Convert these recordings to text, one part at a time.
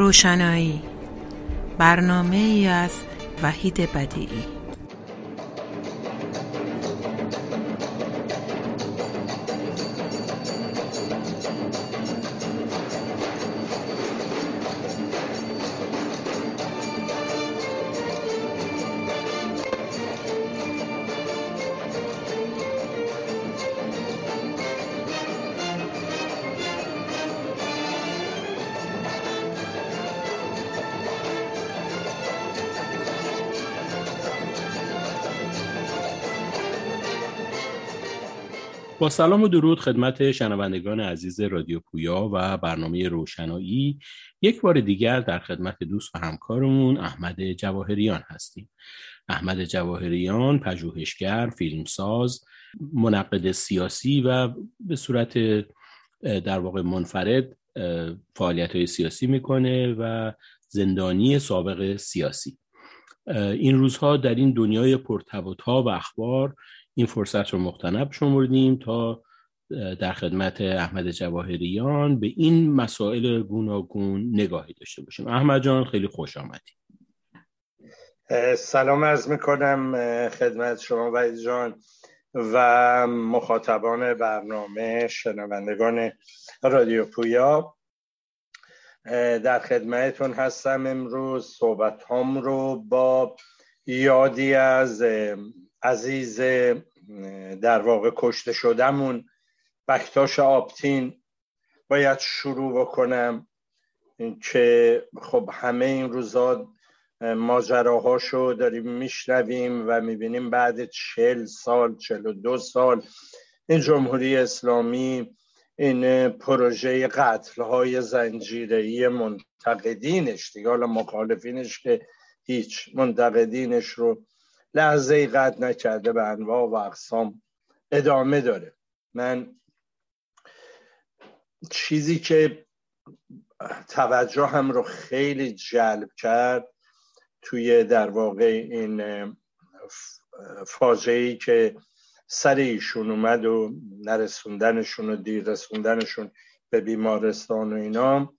روشنایی. برنامه ای از وحید بدیعی. سلام و درود خدمت شنوندگان عزیز رادیو پویا و برنامه روشنایی. یک بار دیگر در خدمت دوست و همکارمون احمد جواهریان هستیم. احمد جواهریان پژوهشگر فیلمساز منقد سیاسی و به صورت در واقع منفرد فعالیت های سیاسی می‌کنه و زندانی سابق سیاسی. این روزها در این دنیای پرتبوتا و اخبار این فرصت رو مختنب شمردیم تا در خدمت احمد جواهریان به این مسائل گوناگون نگاهی داشته باشیم. احمد جان خیلی خوش آمدی. سلام عرض می‌کنم خدمت شما وحید جان و مخاطبان برنامه شنوندگان رادیو پویا. در خدمتتون هستم امروز. صحبت هم رو با یادی از عزیز در واقع کشته شدمون. بکتاش آبتین باید شروع بکنم. که خب همه این روزا ماجراهاشو داریم میشنویم و می‌بینیم بعد چل سال چل و دو سال این جمهوری اسلامی این پروژه قتل های منتقدینش دیگه. حالا مخالفینش که هیچ منتقدینش رو لحظه قد نکرده به انواع و اقسام ادامه داره. من چیزی که توجه هم رو خیلی جلب کرد توی در واقع این فاجعه ای که سر ایشون اومد و نرسوندنشون و دیر رسوندنشون به بیمارستان و اینا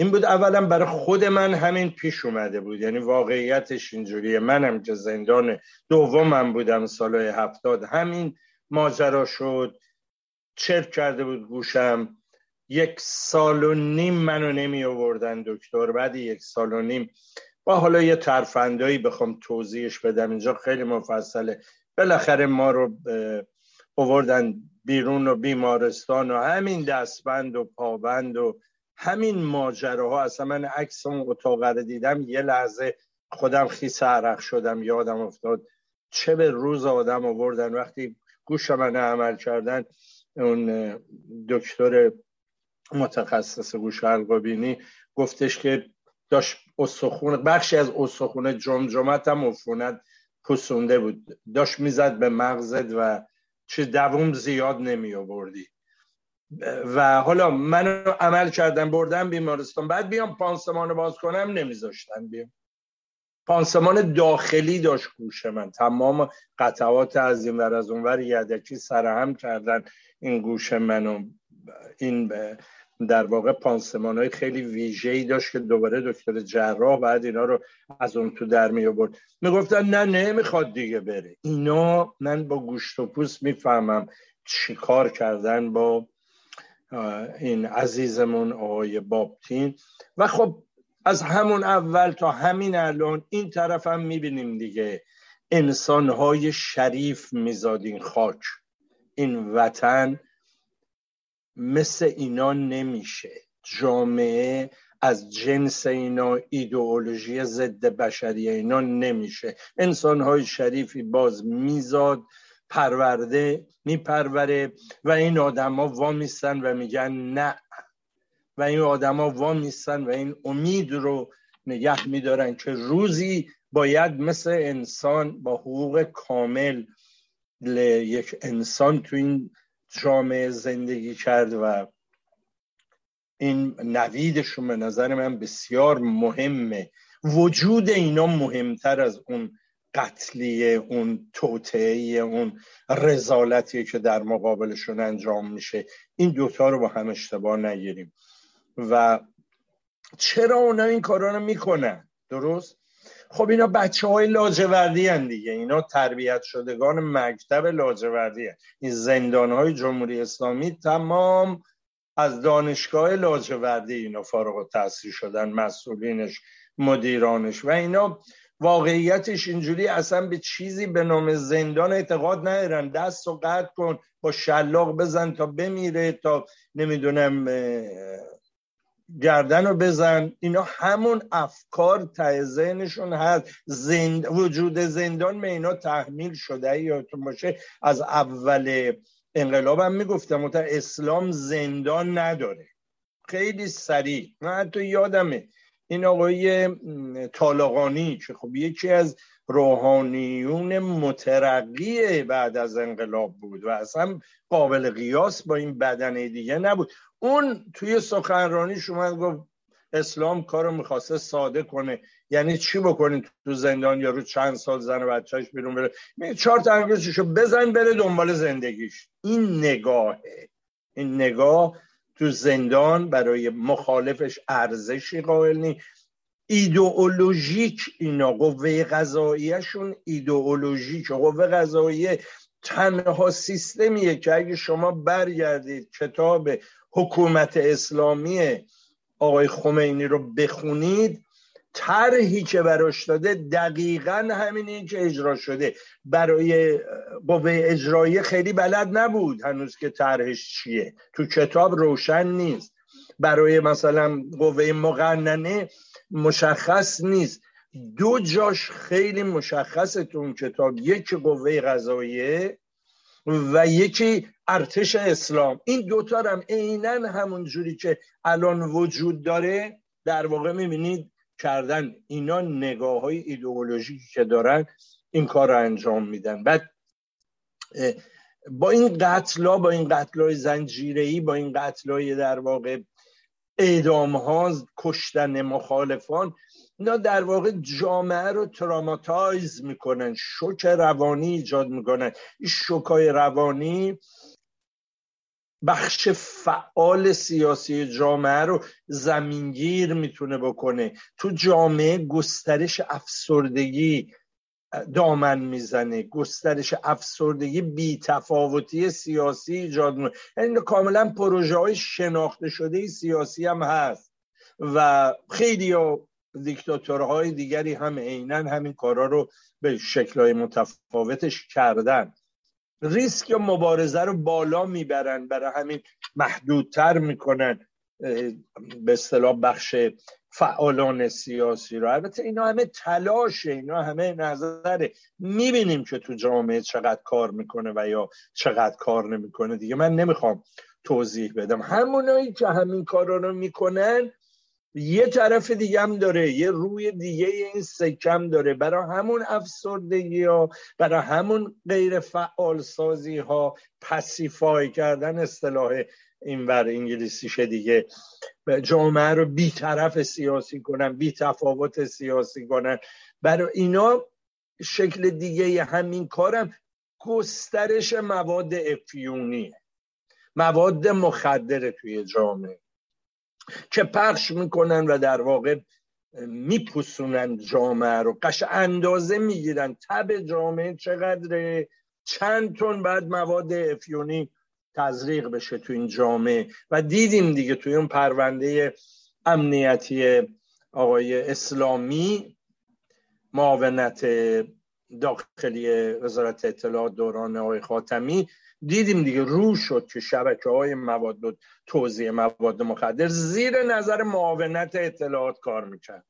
این بود اولا برای خود من همین پیش اومده بود. یعنی واقعیتش اینجوریه. منم که زندان دومم بودم سالهای هفتاد. همین ماجرا شد. چرک کرده بود گوشم. یک سال و نیم منو نمی آوردن دکتر. بعد یک سال و نیم با حالا یه ترفندایی بخوام توضیحش بدم. اینجا خیلی مفصله. بالاخره ما رو آوردن بیرون و بیمارستان و همین دستبند و پابند و همین ماجراها اصلا من عکس اون اتاق رو دیدم یه لحظه خودم خیس عرق شدم یادم افتاد چه به روز آدم آوردن. وقتی گوش من عمل کردن اون دکتر متخصص گوش حلقابینی گفتش که داشت استخون بخشی از استخون جمجمت هم عفونت پسونده بود. داشت می‌زد به مغزت و چه دوم زیاد نمی آوردی و حالا من عمل کردم بردم بیمارستان بعد بیام پانسمان باز کنم نمیذاشتن بیام. پانسمان داخلی داشت گوش من. تمام قطعات از این ور از اونور یدکی سرهم کردن این گوش منو این در واقع پانسمان های خیلی ویژه‌ای داشت که دوباره دکتر جراح بعد اینا رو از اون تو در می آورد می‌گفتن نه نمی‌خواد دیگه بره. اینا من با گوشت و پوست می‌فهمم چیکار کردن با این عزیزمون آقای بابتین. و خب از همون اول تا همین الان این طرف هم می‌بینیم دیگه. انسانهای شریف میزاد این خاک. این وطن مثل اینا نمیشه. جامعه از جنس اینا ایدئولوژی ضد بشری اینا نمیشه. انسانهای شریفی باز میزاد. پرورده میپروره و این آدما وا و میگن نه. و این آدما وا و این امید رو نگه میدارن که روزی باید مثل انسان با حقوق کامل یک انسان تو این جامعه زندگی کرد و این نویدشون به نظر من بسیار مهمه. وجود اینا مهمتر از اون قتلی اون توطعه اون رزالتی که در مقابلشون انجام میشه. این دوتا رو با هم اشتباه نگیریم. و چرا اونا این کارا رو می‌کنن؟ درست؟ خب اینا بچه های لاجوردی هن دیگه. اینا تربیت شدگان مکتب لاجوردی هن. این زندان های جمهوری اسلامی تمام از دانشگاه لاجوردی اینا فارغ و تحصیل شدن مسئولینش مدیرانش. و اینا واقعیتش اینجوری اصلا به چیزی به نام زندان اعتقاد ندارن. دست و قطع کن با شلاق بزن تا بمیره تا نمی‌دونم گردن رو بزن. اینا همون افکار ته ذهنشون هست. زند... وجود زندان به اینا تحمیل شده. یادتون باشه از اول انقلاب هم می‌گفتم اسلام زندان نداره. خیلی سریع. من حتی یادمه این آقای طالقانی که خب یکی از روحانیون مترقی بعد از انقلاب بود و اصلا قابل قیاس با این بدنه دیگه نبود. اون توی سخنرانیش اومد گفت اسلام کارو می‌خواسته ساده کنه. یعنی چی بکنین تو زندان؟ یا رو چند سال زن و بچهش بیرون بره. چهار تا بزن بره دنبال زندگیش. این نگاهه. این نگاه تو زندان برای مخالفش ارزشی قائل نی. ایدئولوژیک اینا قوه قضاییشون ایدئولوژیک قوه قضاییه تنها سیستمیه که اگه شما برگردید کتاب حکومت اسلامی آقای خمینی رو بخونید طرحی که براش داده دقیقا همینی که اجرا شده. برای قوه اجرایی خیلی بلد نبود هنوز که طرحش چیه. تو کتاب روشن نیست. برای مثلا قوه مقننه مشخص نیست. دو جاش خیلی مشخصه تو اون کتاب. یکی قوه قضاییه و یکی ارتش اسلام. این دوتا هم عینا همون جوری که الان وجود داره در واقع می‌بینید کردن. اینا نگاه های ایدئولوژیکی که دارن این کار رو انجام میدن. بعد با این قتلا با این قتلای زنجیری با این قتلای در واقع اعدام ها کشتن مخالفان اینا در واقع جامعه رو تراماتایز می‌کنن. شوک روانی ایجاد می‌کنن. این شوکای روانی بخش فعال سیاسی جامعه رو زمینگیر می‌تونه بکنه. تو جامعه گسترش افسردگی دامن می‌زنه. گسترش افسردگی بی تفاوتی سیاسی ایجاد می‌کنه. یعنی کاملا پروژه های شناخته شده سیاسی هم هست. و خیلی دیکتاتورهای دیگری هم عینا همین کارا رو به شکلهای متفاوتش کردن. ریسک مبارزه رو بالا می‌برن برای همین محدودتر می‌کنن به اصطلاح بخش فعالان سیاسی رو. البته اینا همه تلاشه اینا همه نظره. می‌بینیم که تو جامعه چقدر کار می‌کنه و یا چقدر کار نمی‌کنه. دیگه من نمی‌خوام توضیح بدم. همونایی که همین کارا رو می‌کنن یه طرف دیگه هم داره یه روی دیگه این سکم داره. برای همون افسردگی ها برای همون غیر فعال سازی ها پسیفای کردن اصطلاح این ور انگلیسیشه دیگه. جامعه رو بی طرف سیاسی کنن بی تفاوت سیاسی کنن. برای اینا شکل دیگه همین کارم گسترش مواد افیونیه. مواد مخدره توی جامعه. که پخش می‌کنن و در واقع میپوسونن جامعه رو. قش اندازه می‌گیرن. تب جامعه چقدر چند تن بعد مواد افیونی تزریق بشه تو این جامعه؟ و دیدیم دیگه توی اون پرونده امنیتی آقای اسلامی معاونت داخلی وزارت اطلاعات دوران آقای خاتمی. دیدیم دیگه رو شد که شبکه های مواد توضیح مواد مخدر زیر نظر معاونت اطلاعات کار می‌کرد.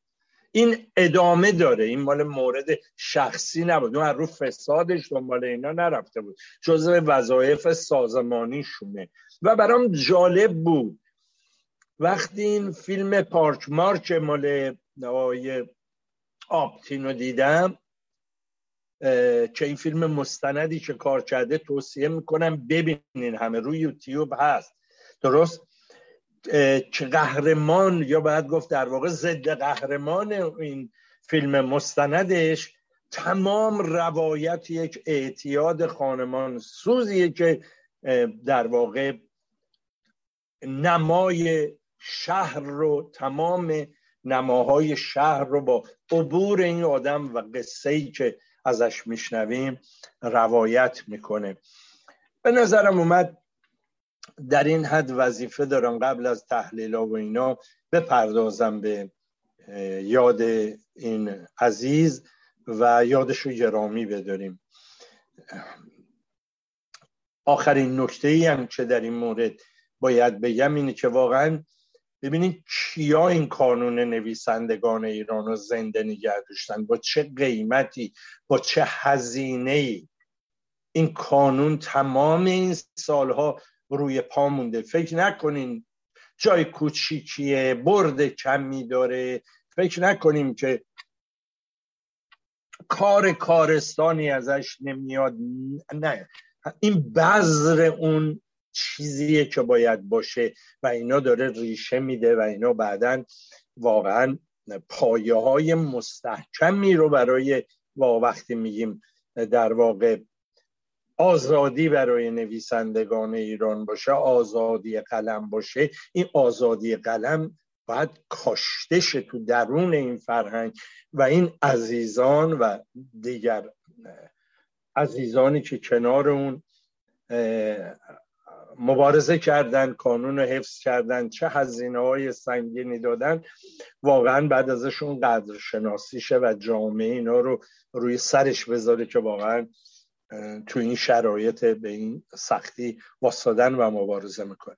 این ادامه داره. این مال مورد شخصی نبود. اون رو فسادش دنبال اینا نرفته بود. جزء وظایف سازمانی شونه و برام جالب بود. وقتی این فیلم پارک مارک مال آقای آپتین رو دیدم که این فیلم مستندی که کار کرده توصیه می‌کنم ببینین همه. روی یوتیوب هست. درست؟ که قهرمان یا باید گفت در واقع ضد قهرمان این فیلم مستندش تمام روایت یک اعتیاد خانمان سوزیه که در واقع نمای شهر رو تمام نماهای شهر رو با عبور این آدم و قصه ای که ازش میشنویم روایت می‌کنه. به نظرم اومد در این حد وظیفه دارم قبل از تحلیل و اینا بپردازم به یاد این عزیز و یادش رو گرامی بداریم. آخرین نکته ای هم که در این مورد باید بگم اینه که واقعا ببینید کیا این کانون نویسندگان ایران رو زنده نگه داشتن؟ با چه قیمتی؟ با چه هزینه ای این کانون تمام این سالها روی پا مونده. فکر نکنین جای کوچیکیه برد کمی داره. فکر نکنیم که کار کارستانی ازش نمیاد. نه. این بذر اون چیزیه که باید باشه و اینا داره ریشه میده و اینا بعدا واقعا پایه های مستحکمی رو برای وقتی میگیم در واقع آزادی برای نویسندگان ایران باشه آزادی قلم باشه این آزادی قلم باید کاشته تو درون این فرهنگ و این عزیزان و دیگر عزیزانی که کنار اون مبارزه کردن قانون رو حفظ کردن چه هزینه های سنگینی دادن واقعا بعد ازشون قدر شناسی شه و جامعه اینا رو روی سرش بذاره که واقعا تو این شرایط به این سختی واسادن و مبارزه می‌کنه.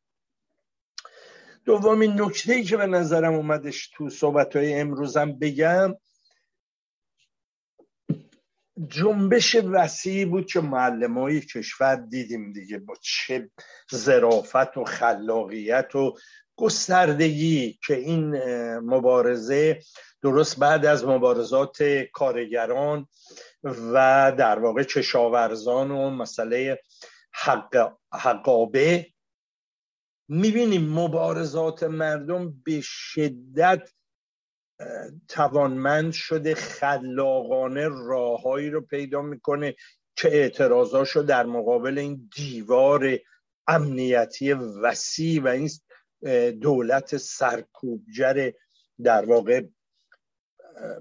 دومین نکته ای که به نظرم اومدش تو صحبت های امروزم بگم جنبش وسیعی بود که معلم های کشور دیدیم دیگه با چه زرافت و خلاقیت و گستردگی که این مبارزه درست بعد از مبارزات کارگران و در واقع کشاورزان و مسئله حق حقابه. می‌بینیم مبارزات مردم به شدت توانمند شده خلاقانه راههایی رو پیدا می‌کنه که اعتراضاشو در مقابل این دیوار امنیتی وسیع و این دولت سرکوبجر در واقع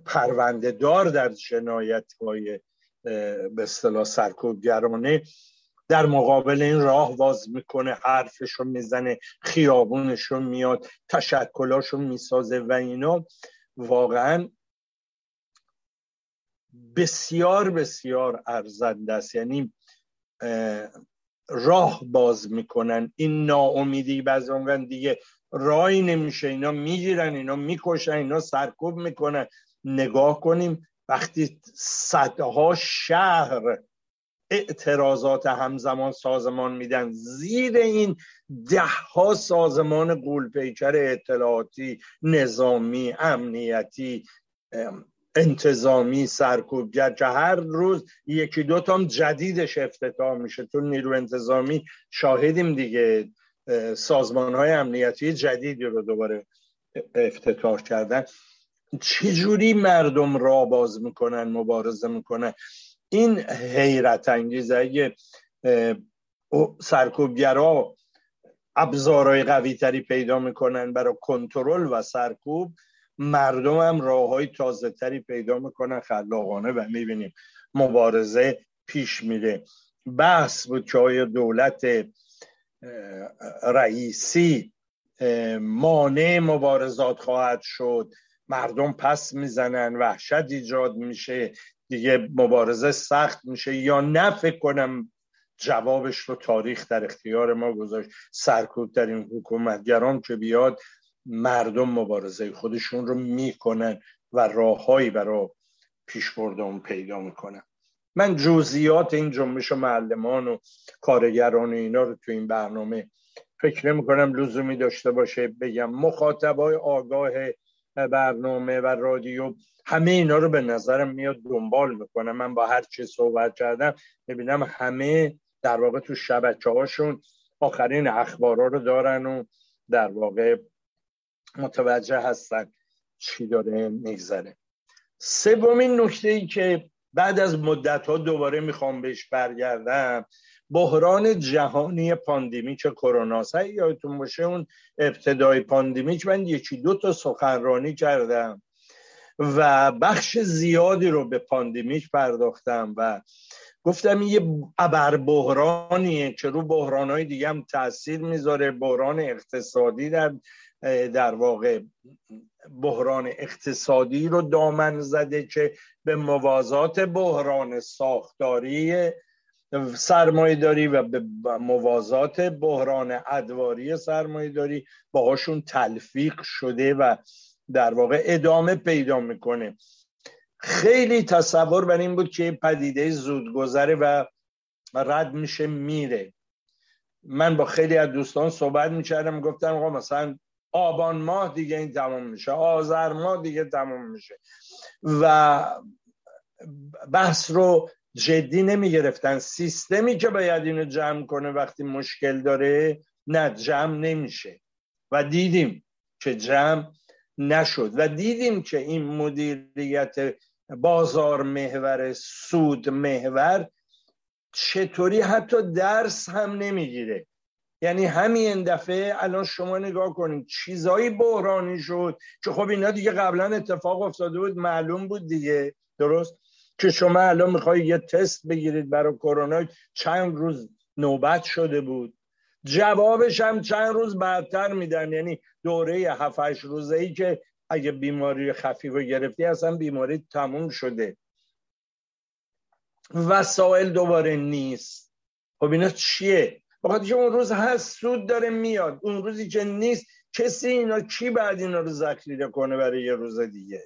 پرونده دار در جنایت های به اصطلاح سرکوبگرانه در مقابل این راه واز می‌کنه حرفشو می‌زنه خیابونشو میاد تشکلاشو می‌سازه و اینا. واقعا بسیار بسیار ارزنده است. یعنی راه باز می‌کنن. این ناامیدی بعض دیگه رای نمیشه. اینا می‌گیرن اینا می‌کشن اینا سرکوب می‌کنن. نگاه کنیم وقتی صدها شهر اعتراضات همزمان سازمان میدن زیر این ده ها سازمان قولپیکر اطلاعاتی نظامی امنیتی انتظامی سرکوبگر که هر روز یکی دو تام جدیدش افتتاح میشه. تو نیرو انتظامی شاهدیم دیگه. سازمان های امنیتی جدیدی رو دوباره افتتاح کردن. چجوری مردم را باز می‌کنن مبارزه می‌کنن؟ این حیرت انگیز اگه سرکوبگرا ابزارهای قوی تری پیدا می‌کنن برای کنترل و سرکوب مردم هم راه های تازه تری پیدا می‌کنن خلاقانه و می‌بینیم. مبارزه پیش میره. بحث بود که آیا دولت رئیسی مانع مبارزات خواهد شد؟ مردم پس می‌زنن وحشت ایجاد میشه دیگه مبارزه سخت میشه یا نه؟ فکر کنم جوابش رو تاریخ در اختیار ما گذاشت. سرکوب در این حکومتگران که بیاد مردم مبارزه خودشون رو می‌کنن و راههایی برای پیش پیدا می‌کنن. من جزئیات این جنبش و معلمان و کارگران و اینا رو تو این برنامه فکر نمی کنم لزومی داشته باشه بگم. مخاطبای آگاه برنامه و رادیو همه اینا رو به نظرم میاد دنبال می‌کنم. من با هر چی صحبت کردم می‌بینم همه در واقع تو شبکه هاشون آخرین اخبارا رو دارن و در واقع متوجه هستن چی داره میگذره. سومین نکته ای که بعد از مدت ها دوباره می‌خوام بهش برگردم بحران جهانی pandemic کرونا یادتون باشه اون ابتدای pandemic من یکی دو تا سخنرانی کردم و بخش زیادی رو به pandemic پرداختم و گفتم این یه ابر بحرانیه که رو بحرانهای دیگه هم تاثیر می‌ذاره. بحران اقتصادی در در واقع بحران اقتصادی رو دامن زده که به موازات بحران ساختاری سرمایه داری و به موازات بحران ادواری سرمایه داری باهاشون تلفیق شده و در واقع ادامه پیدا می‌کنه. خیلی تصور بر این بود که پدیده زود گذره و رد میشه میره. من با خیلی از دوستان صحبت می‌کردم گفتم آقا مثلا آبان ماه دیگه این تمام میشه آذر ماه دیگه تمام میشه. و بحث رو جدی نمی گرفتن سیستمی که باید اینو جمع کنه وقتی مشکل داره نه جمع نمیشه. و دیدیم که جمع نشد. و دیدیم که این مدیریت بازار محور سود محور چطوری حتی درس هم نمی‌گیره. یعنی همین دفعه الان شما نگاه کنید چیزایی بحرانی شد که خب اینا دیگه قبلا اتفاق افتاده بود معلوم بود دیگه درست؟ که شما الان می‌خوای یه تست بگیرید برای کرونا چند روز نوبت شده بود. جوابش هم چند روز بعدتر میدن. یعنی دوره 7 روزه ای که اگه بیماری خفیف رو گرفتی اصلا بیماری تموم شده. وسایل دوباره نیست. خب اینا چیه؟ بخاطر که اون روز هست سود داره میاد. اون روزی که نیست کسی اینا کی بعد اینا رو ذخیره کنه برای یه روز دیگه؟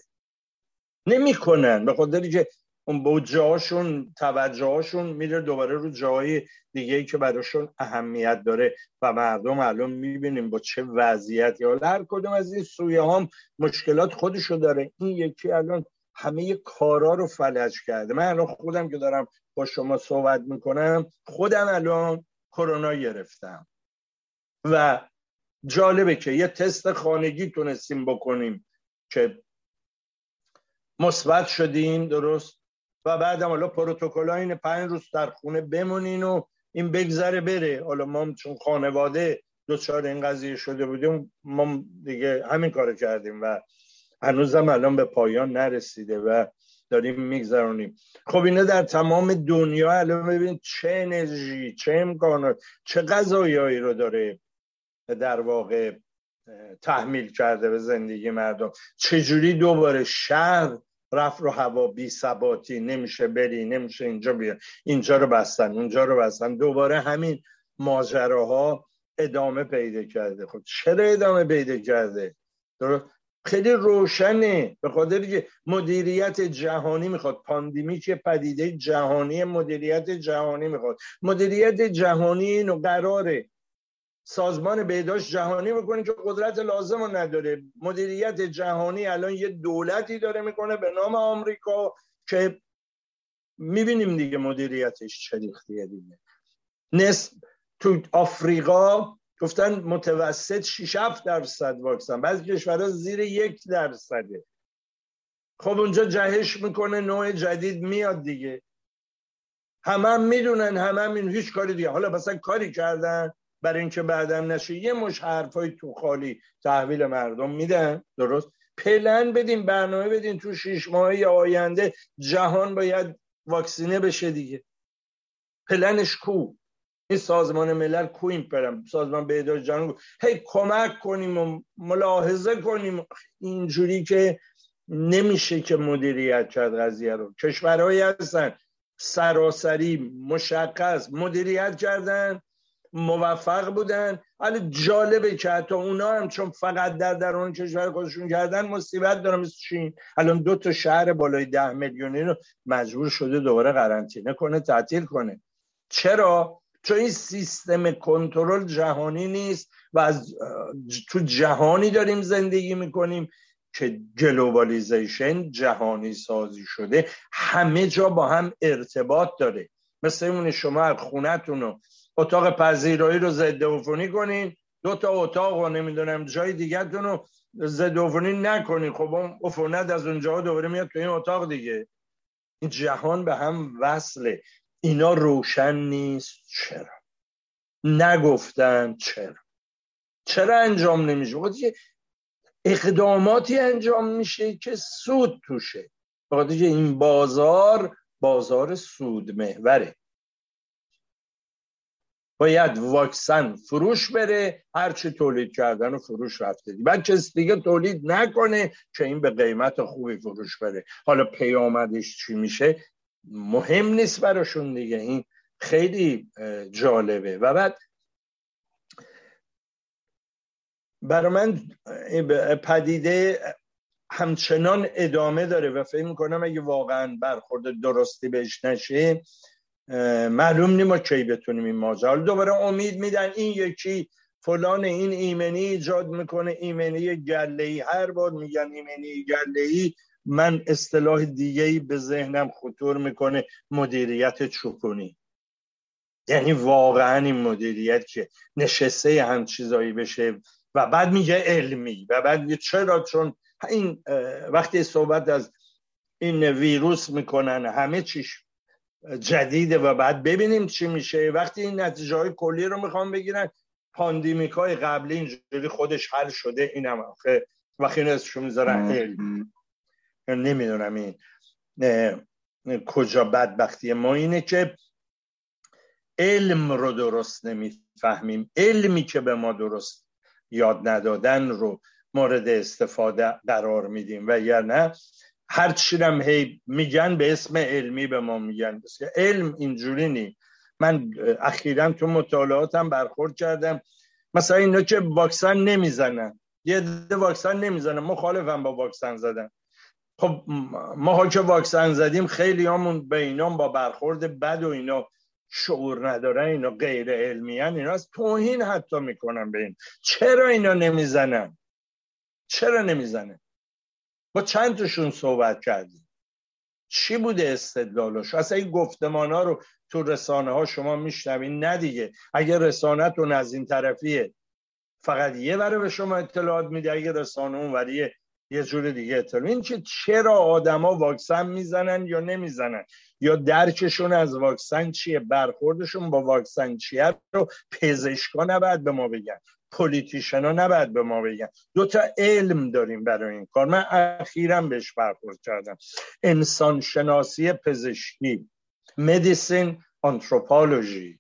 نمی‌کنن. به خاطر که اون بودجهاشون توجهاشون میره دوباره رو جای دیگه ای که براشون اهمیت داره و مردم الان می‌بینیم با چه وضعیتی. حالا هر کدوم از این سویه هم مشکلات خودشو داره. این یکی الان همه کارا رو فلج کرده. من الان خودم که دارم با شما صحبت می‌کنم خودم الان کرونا گرفتم. و جالبه که یه تست خانگی تونستیم بکنیم که مثبت شدیم درست؟ و بعدم حالا پروتکل این پنج روز در خونه بمونین و این بگذره بره. حالا ما چون خانواده دوچار این قضیه شده بودیم ما دیگه همین کار کردیم و هنوزم الان به پایان نرسیده و داریم میگذرونیم. خب اینا در تمام دنیا الان ببینید چه انرژی چه امکانات چه غذایایی رو داره در واقع تحمیل کرده به زندگی مردم. چجوری دوباره شهر رفت رو هوا بی ثباتی نمیشه بری نمیشه اینجا بیا. اینجا رو بستن اونجا رو بستن. دوباره همین ماجراها ادامه پیدا کرده. خب چرا ادامه پیدا کرده؟ درست؟ خیلی روشنه. به خاطر که مدیریت جهانی می‌خواد. pandemic پدیده جهانی مدیریت جهانی می‌خواد. مدیریت جهانی اینو قراره. سازمان بهداشت جهانی می‌کنه که قدرت لازم رو نداره. مدیریت جهانی الان یه دولتی داره می‌کنه به نام آمریکا که می‌بینیم دیگه مدیریتش چه دیگه. نصف تو آفریقا گفتن متوسط 6 7 درصد واکسن بعضی کشورها زیر یک درصده. خب اونجا جهش می‌کنه نوع جدید میاد دیگه. همه هم می‌دونن همه هم این هیچ کاری دیگه. حالا مثلا کاری کردن برای اینکه بعدم نشه یه مش حرفای تو خالی تحویل مردم میدن. درست؟ پلن بدین برنامه بدین تو شیش ماهی آینده جهان باید واکسینه بشه دیگه. پلنش کو؟ این سازمان ملل کو این پلن؟ سازمان بهداشت جهان هی کمک کنیم و ملاحظه کنیم. اینجوری که نمیشه که مدیریت کرد قضیه رو. کشورهایی هستن سراسری مشخص مدیریت کردن. موفق بودن. ولی جالبه که حتی اونا هم چون فقط در درون کشور خودشون کردن مصیبت دارم مثل چین. الان دو تا شهر بالای ده میلیونی رو مجبور شده دوباره قرنطینه کنه تعطیل کنه. چرا؟ چون این سیستم کنترل جهانی نیست و از تو جهانی داریم زندگی می‌کنیم که globalization جهانی سازی شده همه جا با هم ارتباط داره. مثل اون شما خونتون اتاق پذیرایی رو ضد عفونی کنین. دو تا اتاق و نمی‌دونم جای دیگه رو ضد عفونی نکنین. خب اون عفونت از اونجا دوباره میاد تو این اتاق دیگه. این جهان به هم وصله. اینا روشن نیست. چرا؟ نگفتن چرا؟ چرا انجام نمیشه؟ اقداماتی انجام میشه که سود توشه. بخاطر این بازار بازار سود محوره باید واکسن فروش بره هرچی تولید کردن و فروش رفته. بعد کسی دیگه تولید نکنه که این به قیمت خوبی فروش بره حالا پیامدش چی میشه؟ مهم نیست براشون دیگه. این خیلی جالبه. و بعد برای من پدیده همچنان ادامه داره و فکر می‌کنم اگه واقعا برخورد درستی بهش نشه معلوم نیم ما کی بتونیم این ماجرا. دوباره امید میدن این یکی فلان این ایمنی ایجاد می‌کنه ایمنی گله ای هر بار میگن ایمنی گله ای من اصطلاح دیگه ای به ذهنم خطور می‌کنه. مدیریت چوپونی. یعنی واقعا این مدیریت که نشسته هم چیزایی بشه و بعد میگه علمی و بعد میگه چرا؟ چون این وقتی صحبت از این ویروس می‌کنن همه چیش جدیده و بعد ببینیم چی میشه. وقتی این نتیجه های کلی رو می‌خوام بگیرن pandemic های قبلی اینجوری خودش حل شده این هم. آخه وقتی این ازشو می‌ذارن علم نمی‌دونم این کجا بدبختی ما اینه که علم رو درست نمی‌فهمیم. علمی که به ما درست یاد ندادن رو مورد استفاده قرار میدیم. و یا نه هر چی هم هی میگن به اسم علمی به ما میگن. علم اینجوری نی. من اخیرا تو مطالعاتم برخورد کردم. مثلا اینا که واکسن نمی‌زنن. یه ده واکسن نمی‌زنن. مخالفم با واکسن زدن. خب ما که واکسن زدیم خیلی همون به اینا با برخورد بد و اینا شعور ندارن. اینا غیر علمی هن اینا از توهین حتی می‌کنن به این. چرا اینا نمی‌زنن؟ چرا نمی‌زنن؟ با چند تاشون صحبت کردیم؟ چی بوده استدلالش؟ اصلا این گفتمان ها رو تو رسانه ها شما میشنوین؟ نه دیگه. اگه رسانتون از این طرفیه فقط یه بره به شما اطلاعات میده. اگه رسانه اون وریه یه جور دیگه اطلاع. این که چرا آدما واکسن می‌زنن یا نمی‌زنن؟ یا درکشون از واکسن چیه؟ برخوردشون با واکسن چیه؟ رو پزشکا نباید به ما بگن. پولیتیشن ها نباید به ما بگن. دو تا علم داریم برای این کار. من اخیرا بهش برخورد کردم. انسان شناسی پزشکی مدیسین آنتروپولوژی.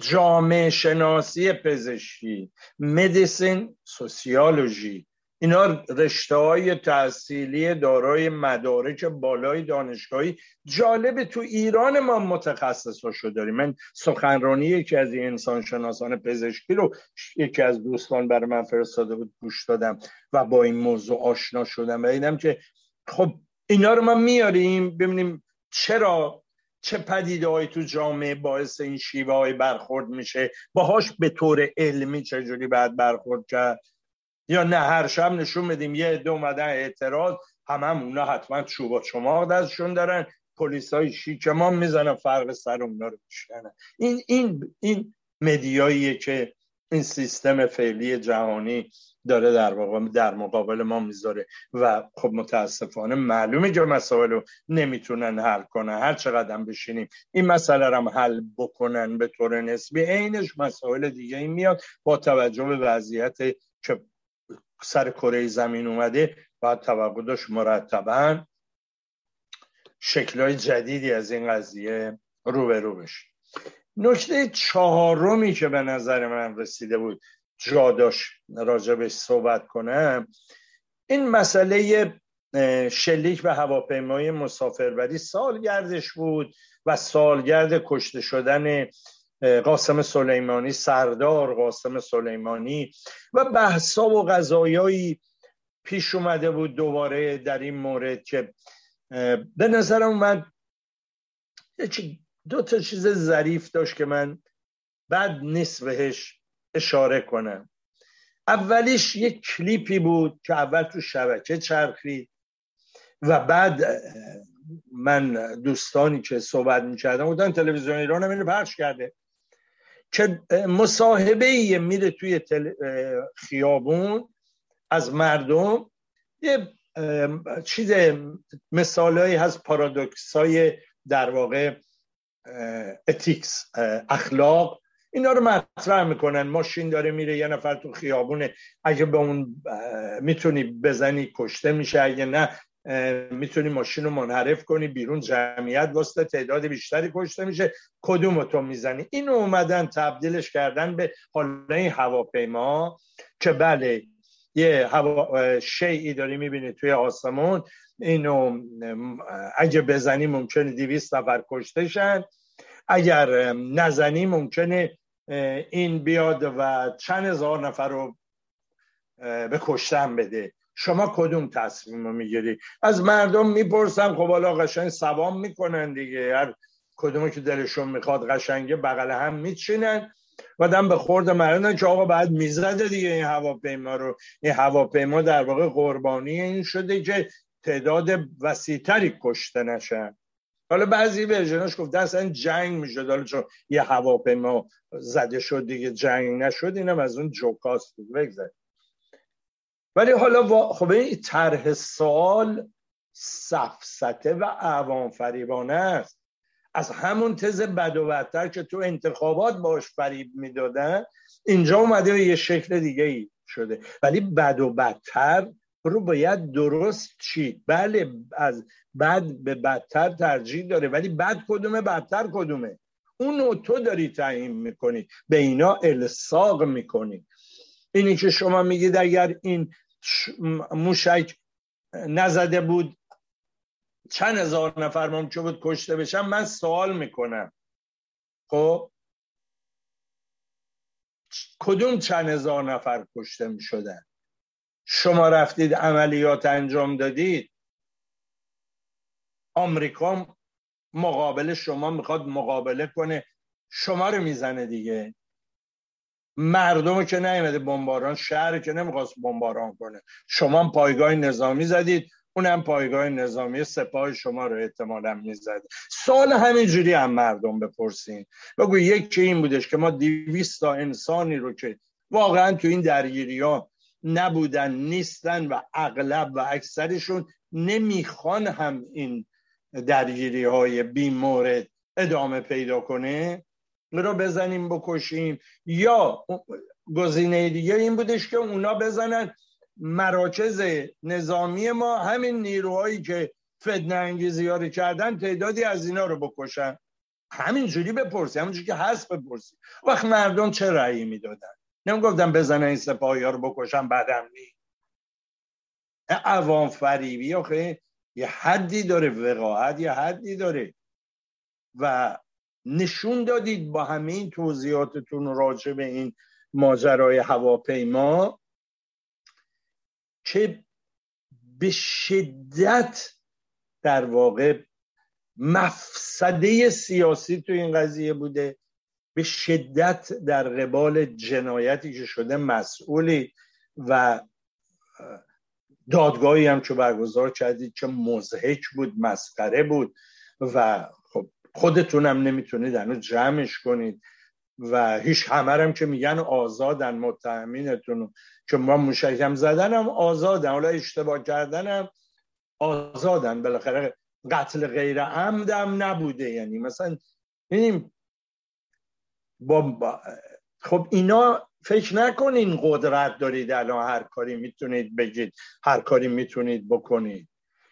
جامعه شناسی پزشکی مدیسین سوسیولوژی. اینا رشته های تحصیلی دارای مدارک بالای دانشگاهی جالب تو ایران ما متخصصاشو داریم. من سخنرانی یکی از این انسان شناسان پزشکی رو یکی از دوستان برای من فرستاده بود گوش دادم و با این موضوع آشنا شدم و دیدم که خب اینا رو ما میاریم ببینیم چرا چه پدیده تو جامعه باعث این شیوه های برخورد میشه. باهاش به طور علمی چجوری بعد برخورد کرد؟ یا نه هر شب نشون بدیم یه عده اومدن اعتراض هم هم اونا حتما چوب و دستشون دارن. پلیس های شیکمان می‌زنن فرق سر اونا رو این این این مدیاییه که این سیستم فعلی جهانی داره در واقع در مقابل ما می‌ذاره. و خب متاسفانه معلومه که مسائل رو نمی‌تونن حل کنن. هر چقدر بشینیم این مسئله رو حل بکنن به طور نسبی عینش مسائل دیگه این میاد با توجه به وضعیت که سر کره زمین اومده باید توقع داشت مرتبا شکلهای جدیدی از این قضیه رو به رو بشه. نکته چهارمی که به نظر من رسیده بود جا داشت راجبش صحبت کنم این مسئله شلیک به هواپیمای مسافربری سالگردش بود و سالگرد کشته شدن قاسم سلیمانی سردار قاسم سلیمانی و بحثا و غذایایی پیش اومده بود دوباره در این مورد که به نظرم اومد دو تا چیز ظریف داشت که من بعد نیست بهش اشاره کنم. اولیش یک کلیپی بود که اول تو شبکه چرخید و بعد من دوستانی که صحبت می‌کردم بودن تلویزیون ایران هم پخش کرده. که مصاحبه میره توی خیابون از مردم. یه چیز مثالهایی هست پارادوکس های در واقع اتیکس اخلاق. اینا رو مطرح می‌کنن. ماشین داره میره یه نفر تو خیابونه. اگه به اون می‌تونی بزنی کشته میشه. اگه نه می‌تونی ماشین رو منحرف کنی بیرون جمعیت واسطه تعداد بیشتری کشته میشه. کدوم تو می‌زنی؟ اینو اومدن تبدیلش کردن به حالا این هواپیما که بله یه هوا شیعی داری می‌بینی توی آسمون. اینو اگه بزنی ممکنه دیویست نفر کشته شن. اگر نزنی ممکنه این بیاد و چند هزار نفر رو به کشتن بده. شما کدوم تصمیم رو می‌گیری؟ از مردم می‌پرسم خب حالا قشنگ سوام می‌کنن دیگه. هر کدوم که دلشون می‌خواد قشنگه بغل هم میچینن. و دم به خورد مردم که آقا بعد می‌زده دیگه این هواپیما رو. این هواپیما در واقع قربانی این شده که تعداد وسیعتری کشته نشن حالا بعضی ورژناش گفته اصلا جنگ می‌شد. حالا چون یه هواپیما زده شد دیگه جنگ نشد اینم از اون جوکاست. بگذاریم. ولی حالا خب این طرح سوال سفسته و عوام فریبانه است. از همون تز بد و بدتر که تو انتخابات باش فریب می‌دادن اینجا اومده یه شکل دیگه ای شده. ولی بد و بدتر رو باید درست چید. بله از بد به بدتر ترجیح داره. ولی بد کدومه بدتر کدومه؟ اونو تو داری تعیین می‌کنی. به اینا الساق می‌کنی. اینی که شما میگید اگر این موشک نزده بود چند هزار نفر ممکن بود کشته بشن؟ من سوال می‌کنم. خب؟ کدوم چند هزار نفر کشته می‌شدن؟ شما رفتید عملیات انجام دادید. آمریکا مقابل شما می‌خواد مقابله کنه. شما رو می‌زنه دیگه. مردم که نیمده بمباران شهر که نمی‌خواست بمباران کنه. شما پایگاه نظامی زدید اونم پایگاه نظامی سپاه شما رو احتمالا می‌زد. سال همینجوری هم مردم بپرسین. بگو یکی این بودش که ما دیویست تا انسانی رو که واقعا تو این درگیری ها نبودن نیستن و اغلب و اکثرشون نمی‌خوان هم این درگیری های بی مورد ادامه پیدا کنه. رو بزنیم بکشیم. یا گزینه دیگه این بودش که اونا بزنن مراکز نظامی ما همین نیروهایی که فتنه انگیزی ها کردن تعدادی از اینا رو بکشن. همینجوری بپرسی همینجوری که هست بپرسی. وقت مردم چه رأیی می‌دادن؟ نمی‌گفتم بزنن این سپاهی ها رو بکشن بعدم نی عوام فریبی آخه یه حدی داره وقاعت یه حدی داره. و نشون دادید با همه این توضیحاتتون راجع به این ماجرای هواپیما که به شدت در واقع مفسده سیاسی تو این قضیه بوده به شدت در قبال جنایتی که شده مسئولی و دادگاهی هم که برگزار کردید که مزهک بود مسخره بود و خودتونم نمی‌تونید هنوز جمعش کنید. و هیچ همرم که میگن آزادن متهمینتون. که ما موشکم زدنم آزادن. حالا اشتباه کردنم آزادن. بالاخره قتل غیر عمدم نبوده. یعنی مثلا ببینیم با خب اینا فکر نکنین قدرت دارید الان هر کاری می‌تونید بگید. هر کاری می‌تونید بکنید.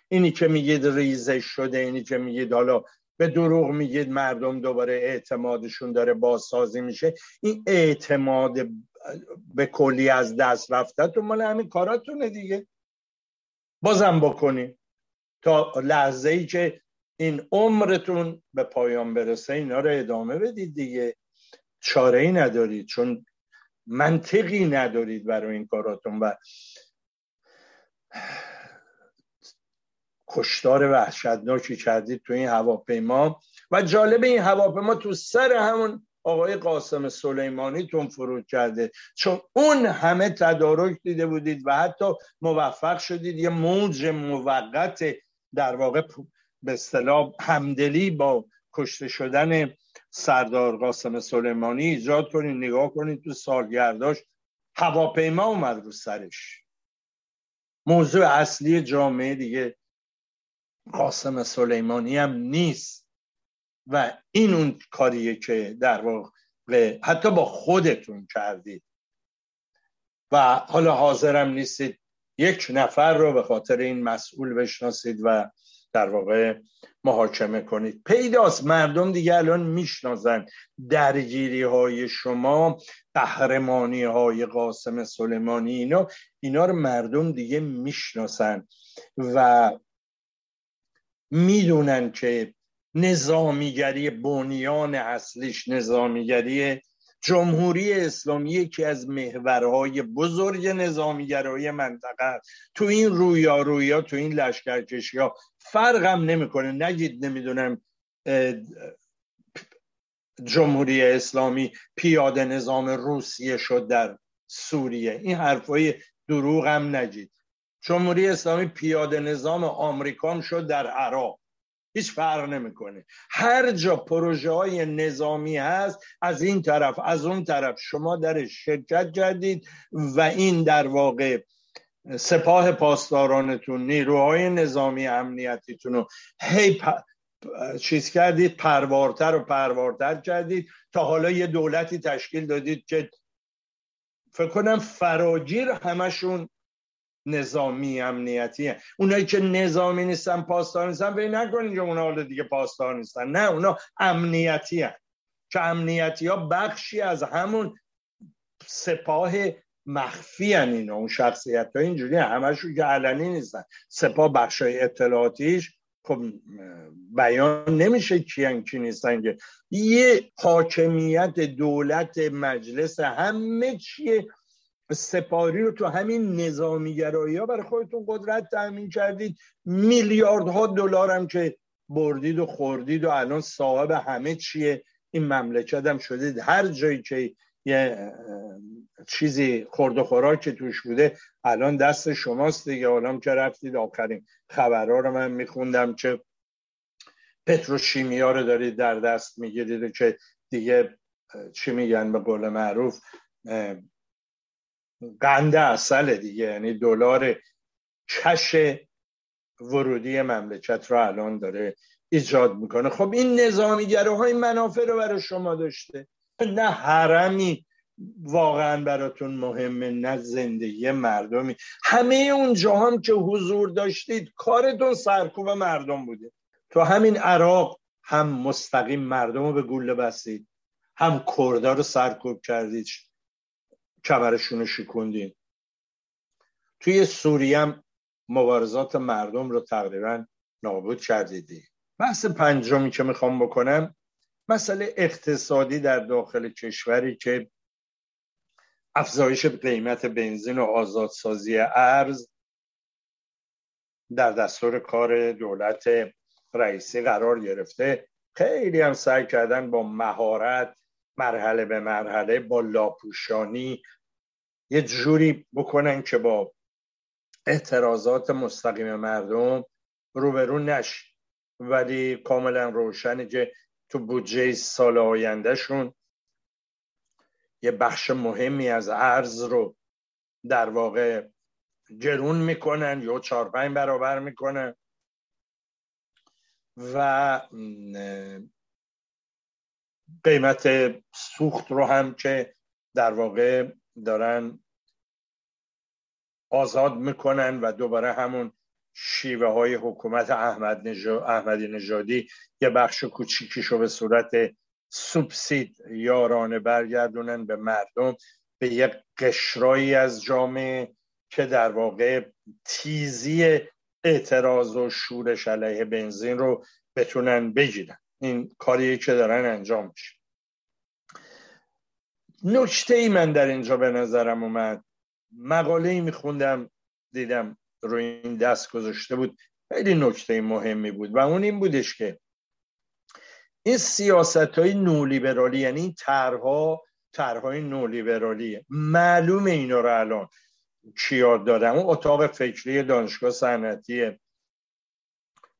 اینی که میگید ریزش شده اینی که میگید حالا به دروغ میگید مردم دوباره اعتمادشون داره بازسازی میشه. این اعتماد به کلی از دست رفته تو مال همین کاراتونه دیگه. بازم بکنی تا لحظه ای که این عمرتون به پایان برسه اینا رو ادامه بدید دیگه. چاره ای ندارید چون منطقی ندارید برای این کاراتون. و کشتار وحشتناکی کردید تو این هواپیما. و جالب این هواپیما تو سر همون آقای قاسم سلیمانی تون فرود کرده. چون اون همه تدارک دیده بودید و حتی موفق شدید. یه موج موقت در واقع به اصطلاح همدلی با کشته شدن سردار قاسم سلیمانی ایجاد کنید نگاه کنید تو سالگرداش. هواپیما اومد رو سرش. موضوع اصلی جامعه دیگه قاسم سلیمانی هم نیست. و این اون کاریه که در واقع حتی با خودتون کردید. و حالا حاضرم نیستید یک نفر رو به خاطر این مسئول بشناسید و در واقع محاکمه کنید. پیداست مردم دیگه الان می‌شناسن درگیری های شما قهرمانی های قاسم سلیمانی اینا اینا رو مردم دیگه می‌شناسن. و می‌دونن که نظامیگری بنیان اصلیش نظامیگری جمهوری اسلامی یکی از محورهای بزرگ نظامیگرای منطقه تو این رویا رویا تو این لشکرکشی ها فرقم نمی‌کنه. نگید نمی‌دونم جمهوری اسلامی پیاده نظام روسیه شد در سوریه. این حرفای دروغ هم نگید. جمهوری اسلامی پیاده نظام آمریکان شد در عراق. هیچ فرق نمی‌کنه. هر جا پروژه های نظامی هست از این طرف از اون طرف. شما در شرکت کردید و این در واقع سپاه پاسدارانتون نیروهای نظامی امنیتیتون رو هی چیز کردید پروارتر و پروارتر کردید. تا حالا یه دولتی تشکیل دادید که فکر کنم فراگیر همشون نظامی امنیتی هن. اونایی که نظامی نیستن پاسدار نیستن به نکنین که اونا حالا دیگه پاسدار نیستن. نه اونا امنیتی هن. که امنیتی ها بخشی از همون سپاه مخفی هن اینا. اون شخصیت ها اینجوری همشون که علنی نیستن. سپاه بخش اطلاعاتیش خب بیان نمیشه کیان کی نیستن که. یه حاکمیت دولت مجلس همه چیه سپاری رو تو همین نظامیگرایی ها برای خودتون قدرت تأمین کردید. میلیاردها دلار هم که بردید و خوردید و الان صاحب همه چیه. این مملکت هم شدید هر جایی که یه چیزی خورد و خوراک توش بوده الان دست شماست دیگه. الان که رفتید آخرین خبرها رو من میخوندم که پتروشیمیا رو دارید در دست می‌گیرید که دیگه چی میگن به قول معروف قنده اصل دیگه. یعنی دلار کش ورودی مملکت رو الان داره ایجاد می‌کنه. خب این نظامیگره های منافع رو برای شما داشته. نه حرمی واقعا براتون مهمه نه زندگی مردمی. همه اون هم که حضور داشتید کارتون سرکوب مردم بوده. تو همین عراق هم مستقیم مردم رو به گوله بستید هم کردا رو سرکوب کردید. کمرشون رو شکوندین توی سوریه مبارزات مردم رو تقریبا نابود کردیدی بحث پنجمی که می‌خوام بکنم مسئله اقتصادی در داخل کشوری که افزایش قیمت بنزین و آزادسازی ارز در دستور کار دولت رئیسی قرار گرفته. خیلی هم سعی کردن با مهارت مرحله به مرحله با لاپوشانی یه جوری بکنن که با اعتراضات مستقیم مردم روبرو نش ولی کاملا روشنه که تو بودجه سال آیندهشون یه بخش مهمی از ارز رو در واقع گرون می‌کنن یا چهار پنج برابر می‌کنن. و قیمت سوخت رو هم که در واقع دارن آزاد می‌کنن و دوباره همون شیوه های حکومت احمد احمدی نژادی یه بخش کوچیکیشو به صورت سوبسید یارانه برگردونن به مردم به یک قشرایی از جامعه که در واقع تیزی اعتراض و شورش علیه بنزین رو بتونن بگیرن. این کاریه که دارن انجام میشه. نکته ای من در اینجا به نظرم اومد. مقاله ای میخوندم دیدم روی این دست گذاشته بود. خیلی نکته مهمی بود و اون این بودش که این سیاست های نولیبرالی یعنی این طرها طرحهای نولیبرالیه معلوم اینا رو الان کیاد دادم اون اتاق فکری دانشگاه صنعتی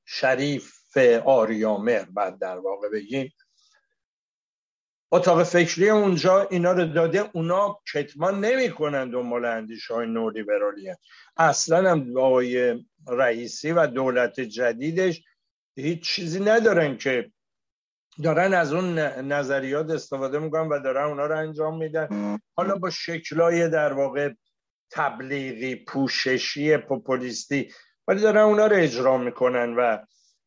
شریف. آریامر بعد در واقع بگیم. اتاق فکری اونجا اینا رو داده اونا کتمان نمی‌کنن دنبال اندیش های نولیبرالی اصلا هم آقای رئیسی و دولت جدیدش هیچ چیزی ندارن که دارن از اون نظریات استفاده می‌کنن و دارن اونا رو انجام میدن. حالا با شکلای در واقع تبلیغی پوششی پوپولیستی ولی دارن اونا رو اجرا می‌کنن و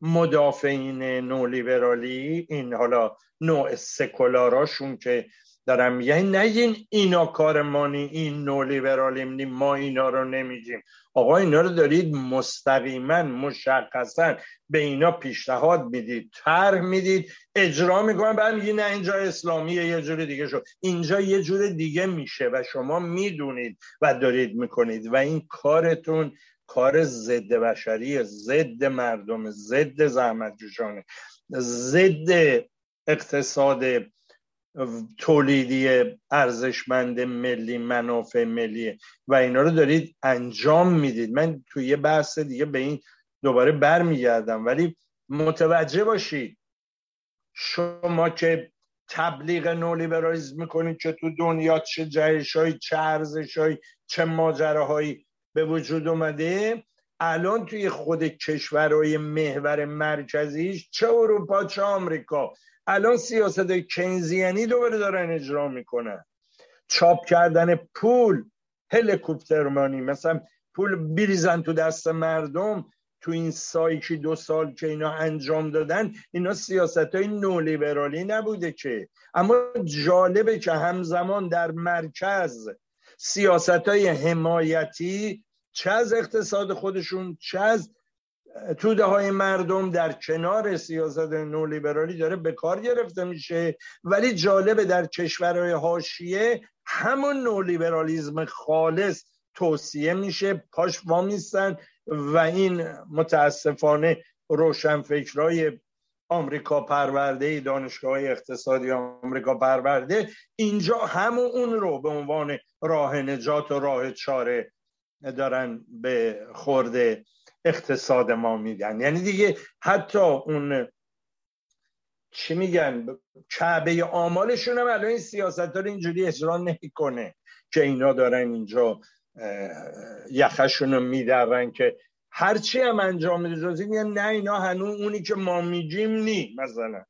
مدافعین نولیبرالی این حالا نوع سکولاراشون که دارم میگن نگین اینا کار مانی این نولیبرالی ما اینا رو نمیگیم. آقا اینا رو دارید مستقیما مشخصا به اینا پیشنهاد می‌دید طرح می‌دید اجرا می‌کنن بعد میگی نه اینجا اسلامیه یه جور دیگه شد. اینجا یه جور دیگه میشه و شما می‌دونید و دارید می‌کنید و این کارتون کار ضد بشری ضد مردم ضد زحمت جوشانه ضد اقتصاد تولیدی ارزشمند ملی منافع ملی. و اینا رو دارید انجام می‌دید. من توی یه بحث دیگه به این دوباره برمیگردم. ولی متوجه باشید شما که تبلیغ نولیبرالیزم می‌کنید که تو دنیا چه جهشهایی چه ارزشهایی چه ماجراهایی به وجود اومده. الان توی خود کشورهای محور مرکزیش چه اروپا چه آمریکا. الان سیاست کنزیانی دوباره دارن اجرا می‌کنن. چاپ کردن پول هلیکوپترمانی مثلا پول بریزن تو دست مردم. تو این سایکی دو سال که اینا انجام دادن اینا سیاست های نولیبرالی نبوده که. اما جالبه که همزمان در مرکز سیاست های حمایتی چه از اقتصاد خودشون چه از توده های مردم در کنار سیاست نولیبرالی داره به کار گرفته میشه. ولی جالبه در کشورهای حاشیه همون نولیبرالیزم خالص توصیه میشه پاش وامیستن و این متاسفانه روشنفکرای آمریکا پرورده دانشگاه اقتصادی آمریکا پرورده اینجا همون اون رو به عنوان راه نجات و راه چاره دارن به خورده اقتصاد ما میدن. یعنی دیگه حتی اون چی میگن کعبه آمالشون هم الان این سیاست رو اینجوری اجرا نمی‌کنه که اینا دارن اینجا یخشون رو میدرن که هرچی هم انجام میده جزی میگن نه اینا هنوز اونی که ما میگیم نی مثلا.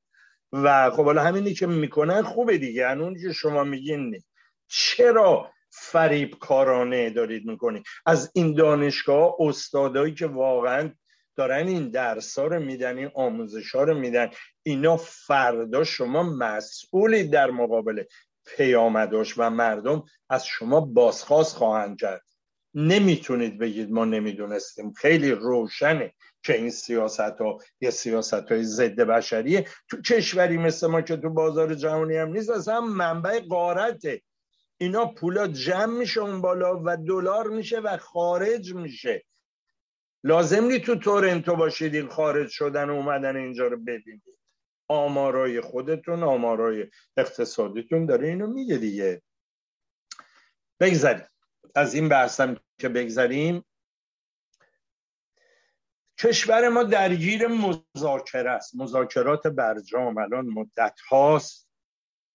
و خب حالا همینی که می‌کنن خوبه دیگه هنوز که شما میگین نی. چرا فریب کارانه دارید می‌کنید؟ از این دانشگاه استادایی که واقعا دارن این درس ها رو میدن این آموزش ها رو میدن اینا فردا شما مسئولید در مقابل پیامداش و مردم از شما بازخواست خواهند کرد. نمی‌تونید بگید ما نمی‌دونستیم. خیلی روشنه که این سیاست ها یه سیاست های ضد بشریه. تو کشوری مثل ما که تو بازار جهانی هم نیست اصلا منبع قارته اینا پولا جمع میشه اون بالا و دلار میشه و خارج میشه. لازم نی تو تورنتو باشید این خارج شدن و اومدن اینجا رو ببینید. آمارای خودتون آمارای اقتصادیتون داره اینو میگه دیگه. بگذاریم. از این بحثم که بگذاریم کشور ما درگیر مذاکره است. مذاکرات برجام الان مدت هاست.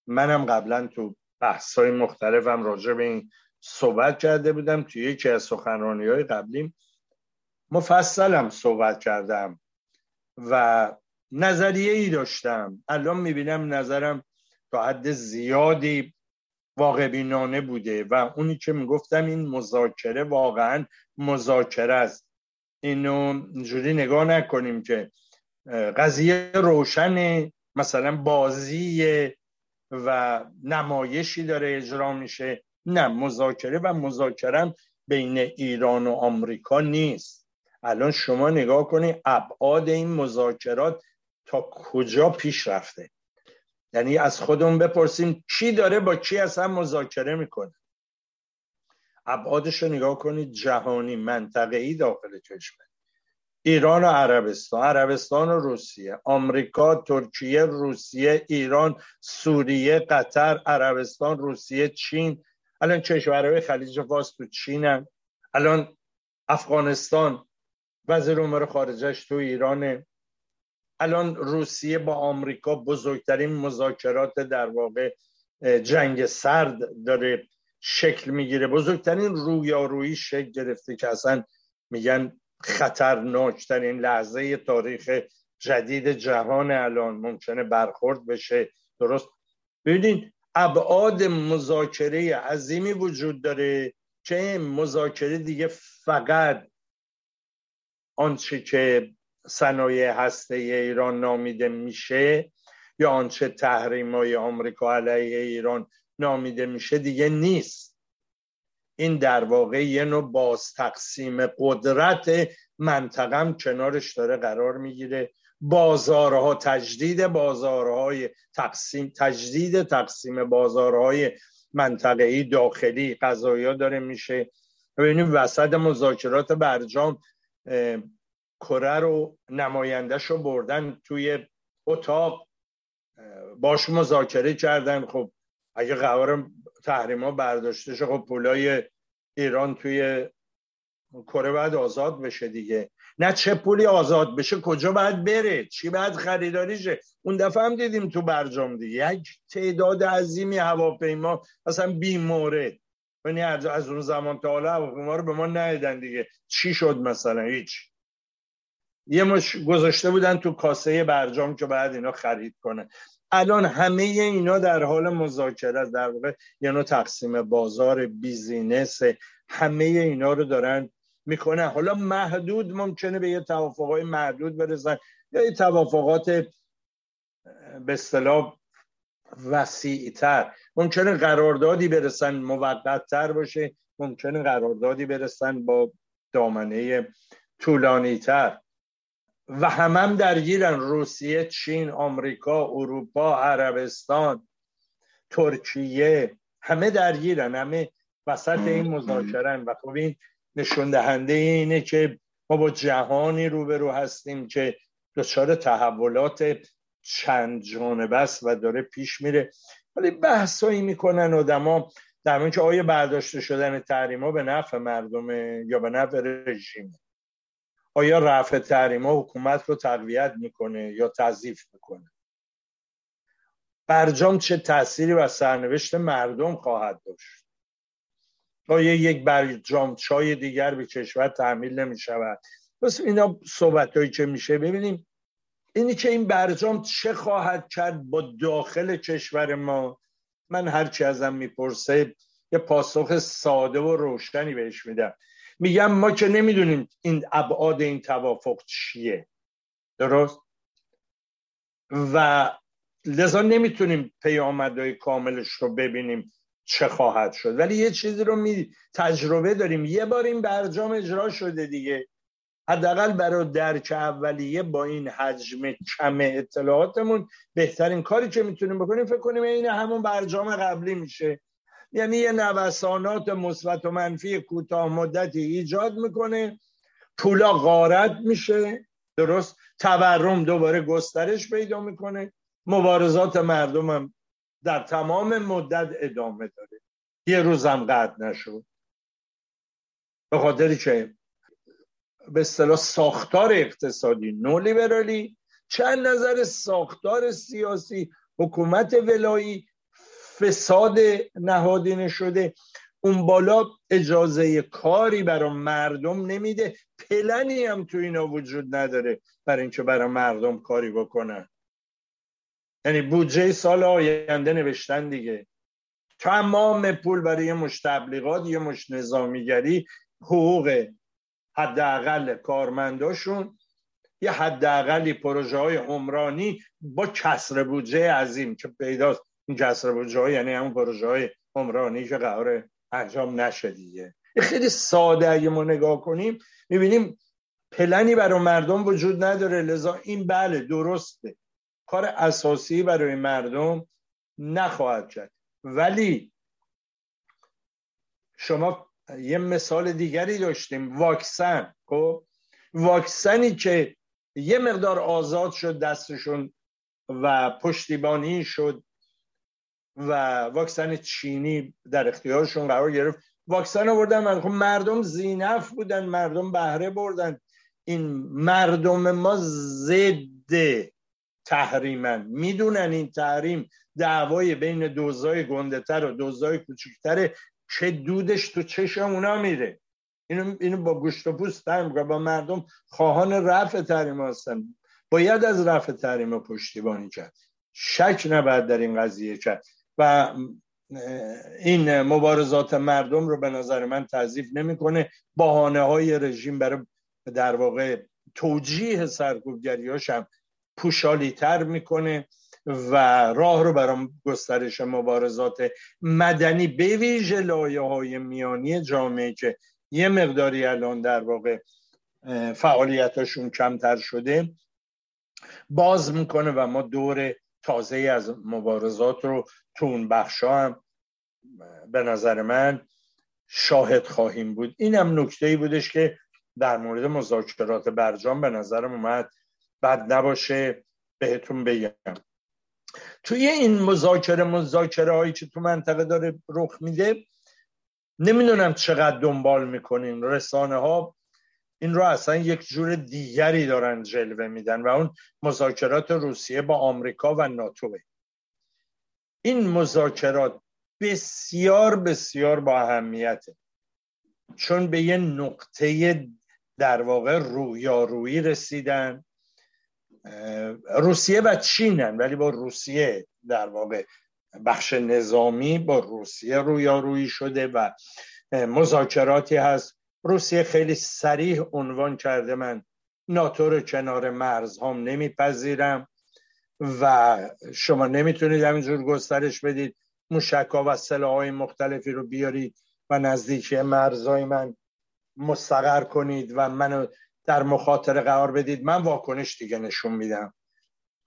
منم قبلا تو بحث های مختلفم راجع به این صحبت کرده بودم. توی یکی از سخنرانی های قبلیم مفصلم صحبت کردم و نظریه ای داشتم. الان می‌بینم نظرم تا حد زیادی واقع بینانه بوده و اونی که می‌گفتم این مذاکره واقعا مذاکره است. اینو اینجوری نگاه نکنیم که قضیه روشن مثلا بازی و نمایشی داره اجرا میشه. نه مذاکره و مذاکره بین ایران و آمریکا نیست. الان شما نگاه کنید ابعاد این مذاکرات تا کجا پیش رفته؟ یعنی از خودمون بپرسیم کی داره با کی اصلا مذاکره می‌کنه. ابعادش رو نگاه کنید جهانی منطقه ای داخل کشور ایران و عربستان. عربستان و روسیه. آمریکا ترکیه روسیه ایران سوریه قطر عربستان روسیه چین. الان کشورهای خلیج فارس تو چینن. الان افغانستان. وزیر امور خارجش تو ایرانه. الان روسیه با آمریکا بزرگترین مذاکرات در واقع جنگ سرد داره شکل می‌گیره. بزرگترین رویارویی شکل گرفته که اصلا میگن خطرناکترین لحظه تاریخ جدید جهان الان. ممکنه برخورد بشه. درست؟ ببینید ابعاد مذاکره عظیمی وجود داره که مذاکره دیگه فقط آنچه که صنایع هسته ایران نامیده میشه یا آنچه تحریم های آمریکا علیه ایران نامیده میشه دیگه نیست. این در واقع یه نوع باز تقسیم قدرت منطقم کنارش داره قرار می‌گیره. بازارها تجدید بازارهای تقسیم تجدید تقسیم بازارهای منطقه‌ای داخلی قضایی داره میشه. ببینیم وسط مذاکرات برجام کره رو نمایندش رو بردن توی اتاق باش مذاکره کردن. خب اگه قرار تحریما برداشته شه خب پولای ایران توی کره باید آزاد بشه دیگه. نه چه پولی آزاد بشه کجا باید بره چی باید خریداریشه اون دفعه هم دیدیم تو برجام دیگه. یک تعداد عظیمی هواپیما اصلا بی مورد. یعنی از اون زمان تا حالا هواپیما رو به ما ندیدن دیگه. چی شد مثلا؟ هیچ. یه مش گذاشته بودن تو کاسه برجام که بعد اینا خرید کنه. الان همه اینا در حال مذاکره در واقع یعنی تقسیم بازار بیزینس همه اینا رو دارن می‌کنه حالا محدود ممکنه به یه توافقات محدود برسن یا یه توافقات به اصطلاح وسیعتر. ممکنه قراردادی برسن موقتتر باشه. ممکنه قراردادی برسن با دامنه طولانی تر و همم هم درگیرن. روسیه چین آمریکا اروپا عربستان ترکیه همه درگیرن. همه وسط این مذاکرن. و خب این نشون دهنده اینه که ما با جهانی روبرو هستیم که دچار تحولات چند جانبه است و داره پیش میره. ولی بحثایی می‌کنن آدما در مورد که آیا برداشته شدن تحریما به نفع مردم یا به نفع رژیم آیا رفع تحریما حکومت رو تقویت می‌کنه یا تضعیف می‌کنه؟ برجام چه تأثیری و سرنوشت مردم خواهد داشت؟ آیا یک برجام چای دیگر به کشور تحمیل نمی شود پس اینا صحبت هایی که میشه ببینیم. اینی که این برجام چه خواهد کرد با داخل کشور ما؟ من هرچی ازم می‌پرسه یه پاسخ ساده و روشنی بهش میدم. میگم ما که نمی‌دونیم این ابعاد این توافق چیه. درست؟ و لذا نمی‌تونیم پیامدهای کاملش رو ببینیم چه خواهد شد. ولی یه چیزی رو می تجربه داریم. یه بار این برجام اجرا شده دیگه. حداقل برای درک اولیه با این حجم کم اطلاعاتمون بهترین کاری که می‌تونیم بکنیم فکر کنیم این همون برجام قبلی میشه. یعنی یه نوسانات مثبت و منفی کوتاه مدتی ایجاد می‌کنه. پولا غارت میشه. درست؟ تورم دوباره گسترش پیدا می‌کنه. مبارزات مردم هم در تمام مدت ادامه داره. یه روزم قطع نشد. به خاطری که به اصطلاح ساختار اقتصادی نولیبرالی چند نظر ساختار سیاسی حکومت ولایی فساد نهادینه شده. اون بالا اجازه کاری برای مردم نمیده. پلنی هم تو اینا وجود نداره برای اینکه برای مردم کاری بکنن. یعنی بودجه سال آینده نوشتن دیگه. تمام پول برای مش تبلیغات یه مش نظامیگری حقوق حداقل کارمنداشون یه حداقلی پروژه های عمرانی با کسر بودجه عظیم که پیداست. این کسر بودجه یعنی همون پروژه های عمرانی که قرار انجام نشه دیگه. خیلی ساده اگه ما نگاه کنیم می‌بینیم پلنی برای مردم وجود نداره. لذا این بله درسته. کار اساسی برای مردم نخواهد کرد. ولی شما یه مثال دیگری داشتیم واکسن. خب؟ واکسنی که یه مقدار آزاد شد دستشون و پشتیبانی شد و واکسن چینی در اختیارشون قرار گرفت. واکسن آوردن خب مردم زینف بودن مردم بهره بردن. این مردم ما ضد تحریمن. می‌دونن این تحریم دعوای بین دوزای گندهتر و دوزای کوچکتره چه دودش تو چشم اونا میره. اینو, اینو با گوشت و پوست با مردم خواهان رفع تحریم هستن. باید از رفع تحریم پشتیبانی کرد. شک نباید در این قضیه کرد. و این مبارزات مردم رو به نظر من تضیف نمی‌کنه. بهانه های رژیم برای در واقع توجیه سرکوبگریاش هم پوشالی تر می‌کنه و راه رو برای گسترش مبارزات مدنی به ویژه لایه های میانی جامعه که یه مقداری الان در واقع فعالیتاشون کمتر شده باز می‌کنه و ما دور تازه از مبارزات رو تو اون بخشا هم به نظر من شاهد خواهیم بود. اینم نکته ای بودش که در مورد مذاکرات برجام به نظرم اومد. بد نباشه بهتون بگم. توی این مذاکره مذاکره هایی که تو منطقه داره رخ میده نمی‌دونم چقدر دنبال می‌کنین. رسانه ها این رو اصلا یک جور دیگری دارن جلوه میدن و اون مذاکرات روسیه با آمریکا و ناتوه این مذاکرات بسیار بسیار با اهمیته. چون به یه نقطه در واقع رویارویی رسیدن. روسیه و چینن ولی با روسیه در واقع بخش نظامی با روسیه رویارویی شده و مذاکراتی هست. روسیه خیلی سریح عنوان کرده من. ناتو رو کنار مرزهام نمیپذیرم و شما نمی‌تونید همینجور گسترش بدید. موشکا و سلاحهای مختلفی رو بیارید و نزدیکی مرزهای من مستقر کنید و منو در مخاطره قرار بدید. من واکنش دیگه نشون میدم.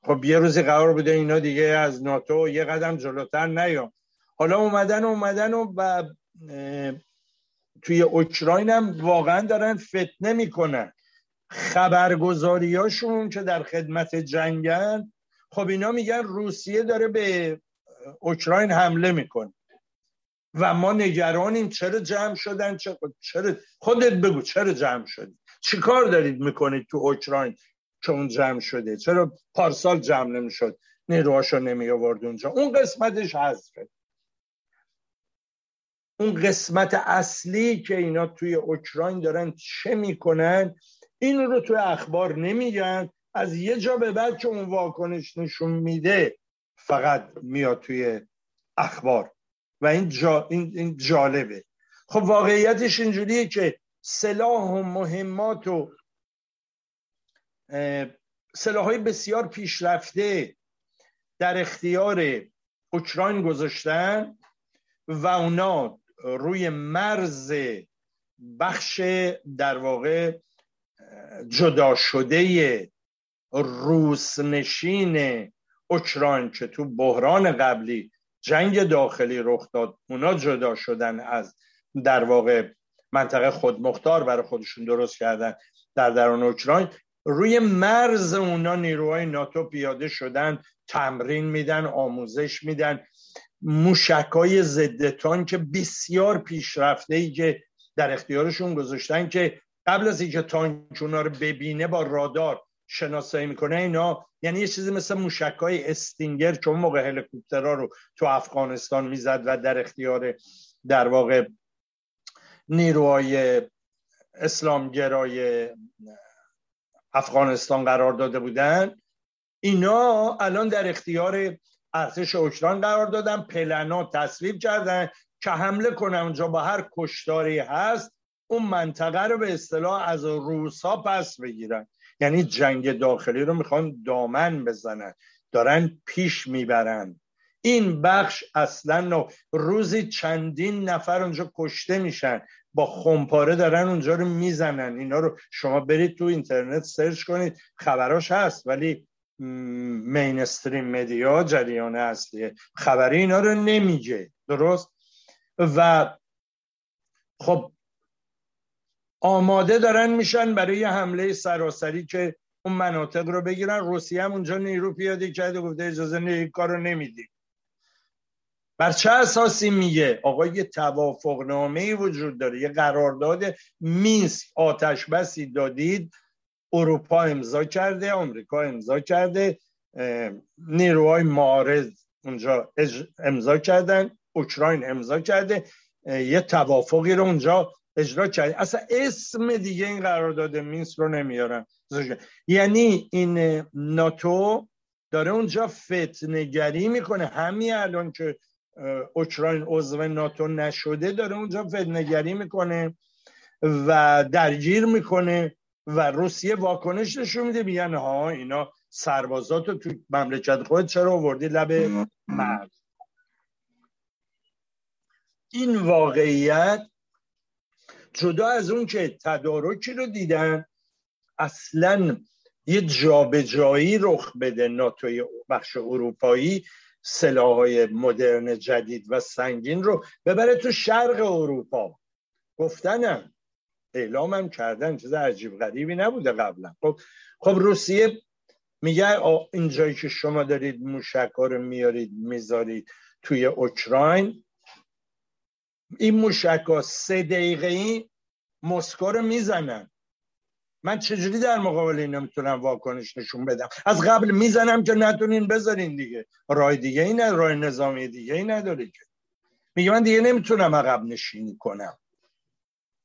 خب یه روزی قرار بوده اینا دیگه از ناتو یه قدم جلوتر نیام. حالا اومدن اومدن و توی اوکراین هم واقعا دارن فتنه می‌کنن. خبرگزاریاشون که در خدمت جنگن خب اینا میگن روسیه داره به اوکراین حمله می‌کنه. و ما نگرانیم چرا جمع شدن چرا خودت بگو چرا جمع شدی؟ چیکار دارید می‌کنید تو اوکراین که اون جمع شده؟ چرا پارسال جمع نمی‌شد؟ نیروهاشو نمی آورد اونجا. اون قسمتش حذفه. اون قسمت اصلی که اینا توی اوکراین دارن چه می‌کنن این رو توی اخبار نمیگن. از یه جا به بعد که اون واکنش نشون میده فقط میاد توی اخبار. و این, جا این, این جالبه. خب واقعیتش اینجوریه که سلاح و مهمات و سلاح های بسیار پیشرفته در اختیار اوکراین گذاشتن و اونا روی مرز بخش در واقع جدا شده روس نشین اوکراین که تو بحران قبلی جنگ داخلی رخ داد اونا جدا شدن از در واقع منطقه خودمختار برای خودشون درست کردن در درون اوکراین. روی مرز اونا نیروهای ناتو پیاده شدن تمرین میدن آموزش میدن. موشکای ضد تانک بسیار پیشرفته ای که در اختیارشون گذاشتن که قبل از اینکه تانک اونا رو ببینه با رادار شناسایی می‌کنه اینا یعنی یه چیزی مثل موشکای استینگر اون موقع هلیکوپترها رو تو افغانستان می‌زد و در اختیار در واقع نیروهای اسلامگرای افغانستان قرار داده بودن اینا الان در اختیار ارتش اوکراین قرار دادن پلنا تصویب کردن که حمله کنن اونجا با هر کشتاری هست اون منطقه رو به اصطلاح از روسا پس بگیرن. یعنی جنگ داخلی رو می‌خوان دامن بزنن. دارن پیش می‌برن. این بخش اصلا روزی چندین نفر اونجا کشته میشن. با خمپاره دارن اونجا رو می‌زنن. اینا رو شما برید تو اینترنت سرچ کنید. خبراش هست ولی مینستریم مدیا جریان اصلیه خبری اینا رو نمیگه. درست؟ و خب آماده دارن میشن برای حمله سراسری که اون مناطق رو بگیرن. روسیه هم اونجا نیرو پیاده کرده گفته اجازه نه کار رو نمیدیم بر چه اساسی میگه؟ آقا یه توافق نامه وجود داره یه قرارداد مینسک آتش بسی دادید اروپا امضا کرده آمریکا امضا کرده نیروهای معارض اونجا امضا کردن اوکراین امضا کرده یه توافقی رو اونجا اجرا کرده. اصلا اسم دیگه این قرارداد مینسک رو نمیارن. یعنی این ناتو داره اونجا فتنگری می‌کنه. همین الان که اوکراین عضو ناتو نشده داره اونجا فتنگری می‌کنه و درگیر می‌کنه. و روسیه واکنش نشون میده میگن ها اینا سربازات رو تو مملکت خود چرا آوردی لب مرد؟ این واقعیت جدا از اون که تدارکی رو دیدن اصلا یه جابجایی رخ بده ناتوی بخش اروپایی سلاحهای مدرن جدید و سنگین رو ببره تو شرق اروپا. گفتنم اعلامم کردن چیز عجیب غریبی نبوده قبلا. خب خب روسیه میگه اینجایی که شما دارید موشک رو میارید می‌ذارید توی اوکراین این موشک ها سه دقیقه ای مسکو رو می‌زنن. من چجوری در مقابل اینا می‌تونم واکنش نشون بدم؟ از قبل می‌زنم که نتونین بذارین دیگه. راه دیگه ای نه نظامی دیگه ای نداره که. میگه من دیگه نمی‌تونم عقب نشینی کنم.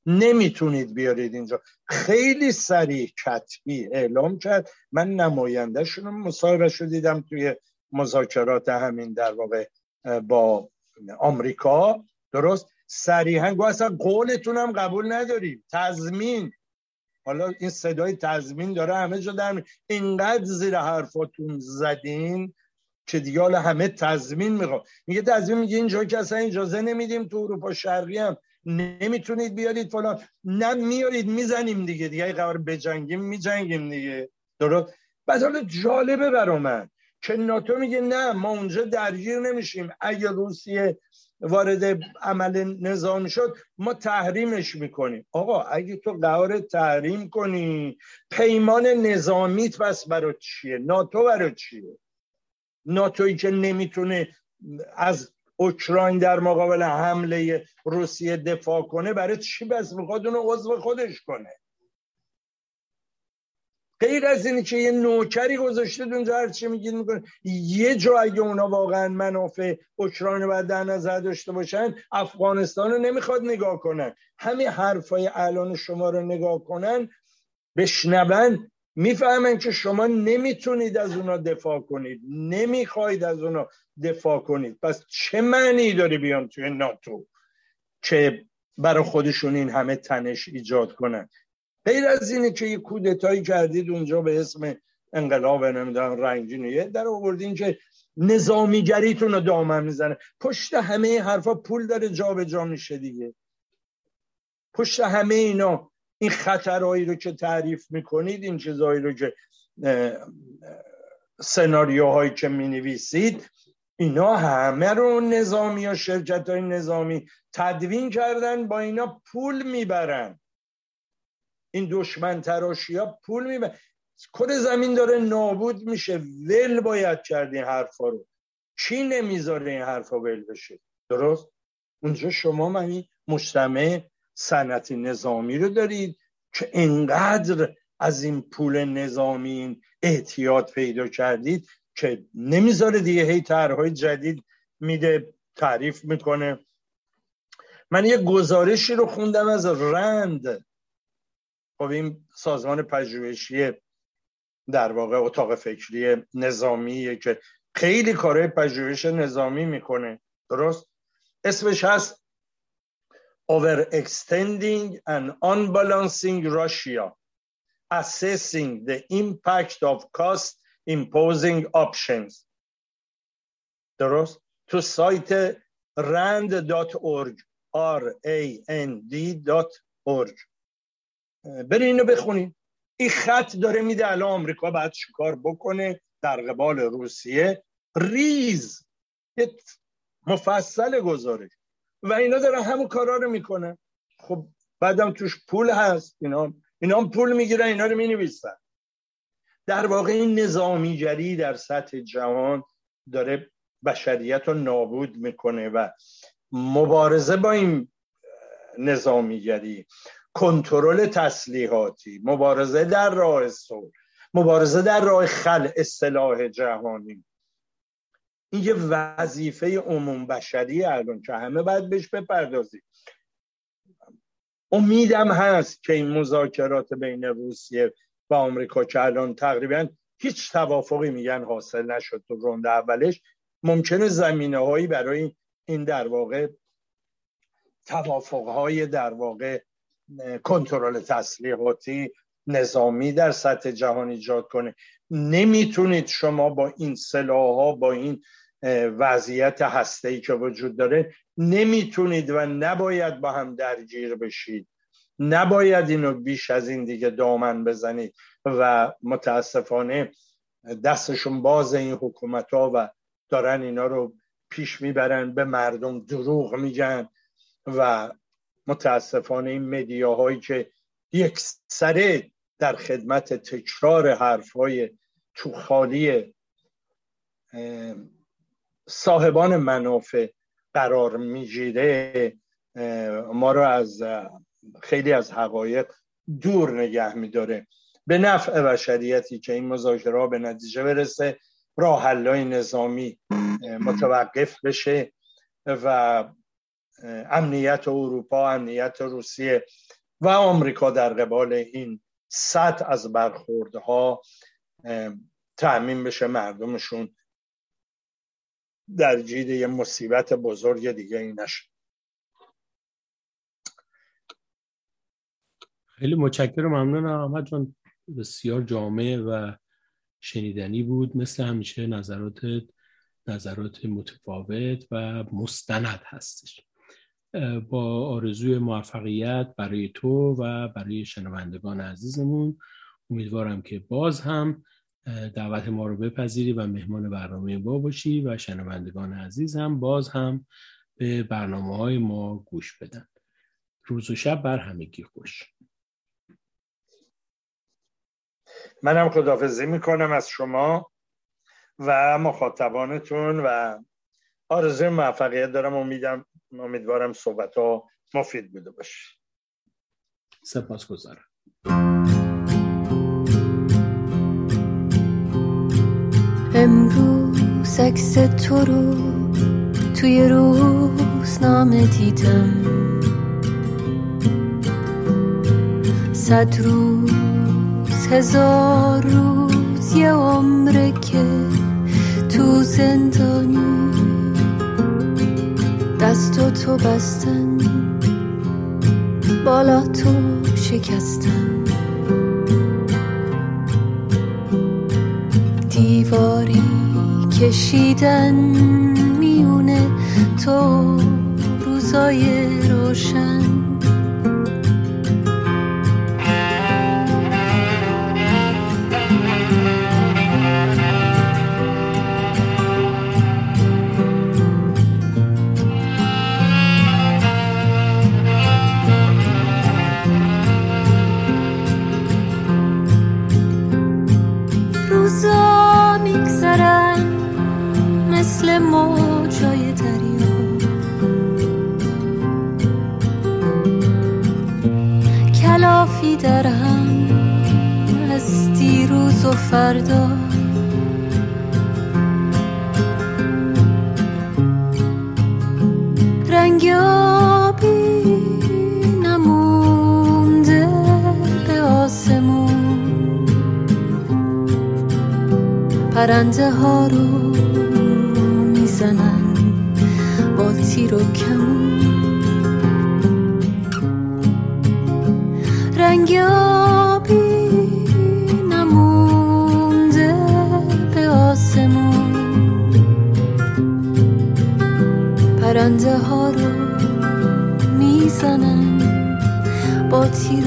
نمی‌تونید بیارید اینجا. خیلی سریع کتبی اعلام کرد. من نمایندهشون مصاحبه رو دیدم توی مذاکرات همین در واقع با آمریکا. درست؟ صریحا گو اصلا قولتونم قبول نداریم. تضمین. حالا این صدای تضمین داره همه جا در اینقدر زیر حرفاتون زدین که دیگه همه تضمین می‌خواد میگه تضمین میگه اینجا که اصلا اجازه نمیدیم تو اروپا شرقی هم نمی‌تونید بیارید فلان. نه میارید می‌زنیم دیگه. دیگه قرار بجنگیم میجنگیم دیگه. درست؟ بعد حالا جالبه برا من که ناتو میگه نه ما اونجا درگیر نمیشیم. اگه روسیه وارد عمل نظامی شد ما تحریمش می‌کنیم. آقا اگه تو قرار تحریم کنی پیمان نظامیت پس برای چیه؟ ناتو برای چیه؟ ناتویی که نمی‌تونه از اوکراین در مقابل حمله روسیه دفاع کنه برای چی بس می‌خواد اونو عضو خودش کنه؟ غیر از اینی که یه نوکری گذاشته اونجا هر چی میگید می‌کنه. یه جا اگه اونا واقعا منافع اوکراین باید در نظر داشته باشن افغانستان رو نمی‌خواد نگاه کنن. همین حرفای الان شما رو نگاه کنن بشنون می‌فهمن که شما نمی‌تونید از اونا دفاع کنید. نمی‌خواید از اونا. دفاع کنید. پس چه معنی داره بیان توی ناتو که برای خودشون این همه تنش ایجاد کنن؟ غیر از اینه که یه کودتایی کردید اونجا به اسم انقلاب نمی‌دونم رنگینیه در آوردین که نظامیگریتون رو دامن می‌زنه. پشت همه حرفا پول داره جابجا جا میشه دیگه. پشت همه اینا این خطرهایی رو که تعریف می‌کنید این چیزهایی رو که سناریوهایی که می‌نویسید اینا همه رو نظامی یا شرکت های نظامی تدوین کردن با اینا پول می‌برن. این دشمن تراشی ها پول می‌برن. کل زمین داره نابود میشه. ول باید کرد این حرفا رو. چی نمی‌ذاره این حرفا ول بشه؟ درست؟ اونجا شما من مجتمع صنعت نظامی رو دارید که انقدر از این پول نظامی احتیاط پیدا کردید که نمی‌ذاره دیگه هی طرحهای جدید میده تعریف می‌کنه. من یه گزارشی رو خوندم از رند. خب این سازمان پژوهشی در واقع اتاق فکری نظامیه که خیلی کارهای پژوهش نظامی می‌کنه. درست؟ اسمش هست overextending and unbalancing Russia. Assessing the impact of cost imposing options. درست؟ تو سایت rand.org r a n d.org برین اینو بخونین. این خط داره میده الان آمریکا باید چیکار بکنه در قبال روسیه؟ ریز. مفصل گزارش. و اینا دارن همون کارا رو می‌کنن خب بعدم توش پول هست. اینا اینا پول می‌گیرن اینا رو می‌نویسن. در واقع این نظامیگری در سطح جهان داره بشریت رو نابود می‌کنه و مبارزه با این نظامیگری کنترل تسلیحاتی مبارزه در راه صلح مبارزه در راه خل اصطلاح جهانی. این یه وظیفه عموم بشری الان که همه باید بهش بپردازیم. امیدم هست که این مذاکرات بین روسیه و آمریکا که الان تقریبا هیچ توافقی میگن حاصل نشد تو رونده اولش ممکنه زمینه هایی برای این در واقع توافق های در واقع کنترل تسلیحاتی نظامی در سطح جهان ایجاد کنه. نمی‌تونید شما با این سلاح ها با این وضعیت هسته ای که وجود داره نمی‌تونید و نباید با هم درگیر بشید. نباید اینو بیش از این دیگه دامن بزنید و متاسفانه دستشون باز این حکومت ها و دارن اینا رو پیش می‌برن به مردم دروغ میگن و متاسفانه این مدیاهایی که یک سره در خدمت تکرار حرفهای توخالی صاحبان منافع قرار می‌گیره ما رو از خیلی از حقایق دور نگه میداره. به نفع بشریتی که این مذاکره به نتیجه برسه راه نظامی متوقف بشه و امنیت اروپا امنیت روسیه و آمریکا در قبال این سطح از برخوردها تعمین بشه. مردمشون در جید یه مصیبت بزرگ دیگه این نشه. خیلی متشکرم ممنون احمد جان بسیار جامع و شنیدنی بود مثل همیشه نظرات نظرات متفاوت و مستند هستش. با آرزوی موفقیت برای تو و برای شنوندگان عزیزمون امیدوارم که باز هم دعوت ما رو بپذیری و مهمان برنامه با باشی و شنوندگان عزیز هم باز هم به برنامه های ما گوش بدن. روز و شب بر همگی خوش. منم خدافزی می‌کنم از شما و مخاطبانتون و آرزوی موفقیت دارم. امیدم امیدوارم صحبت ها مفید بوده باشه. سپاس گذارم امروز عکس تو رو توی روزنامه دیدم. صد روز هزار روز یه عمره که تو زندانی. دست تو بستن بالا تو شکستن. دیواری کشیدن میونه تو روزای روشن. فردا. رنگ آبی نمونده به آسمون. پرنده ها رو می‌زنن با تیر و کمون. رنگ پرنده ها رو می‌زنن با تیر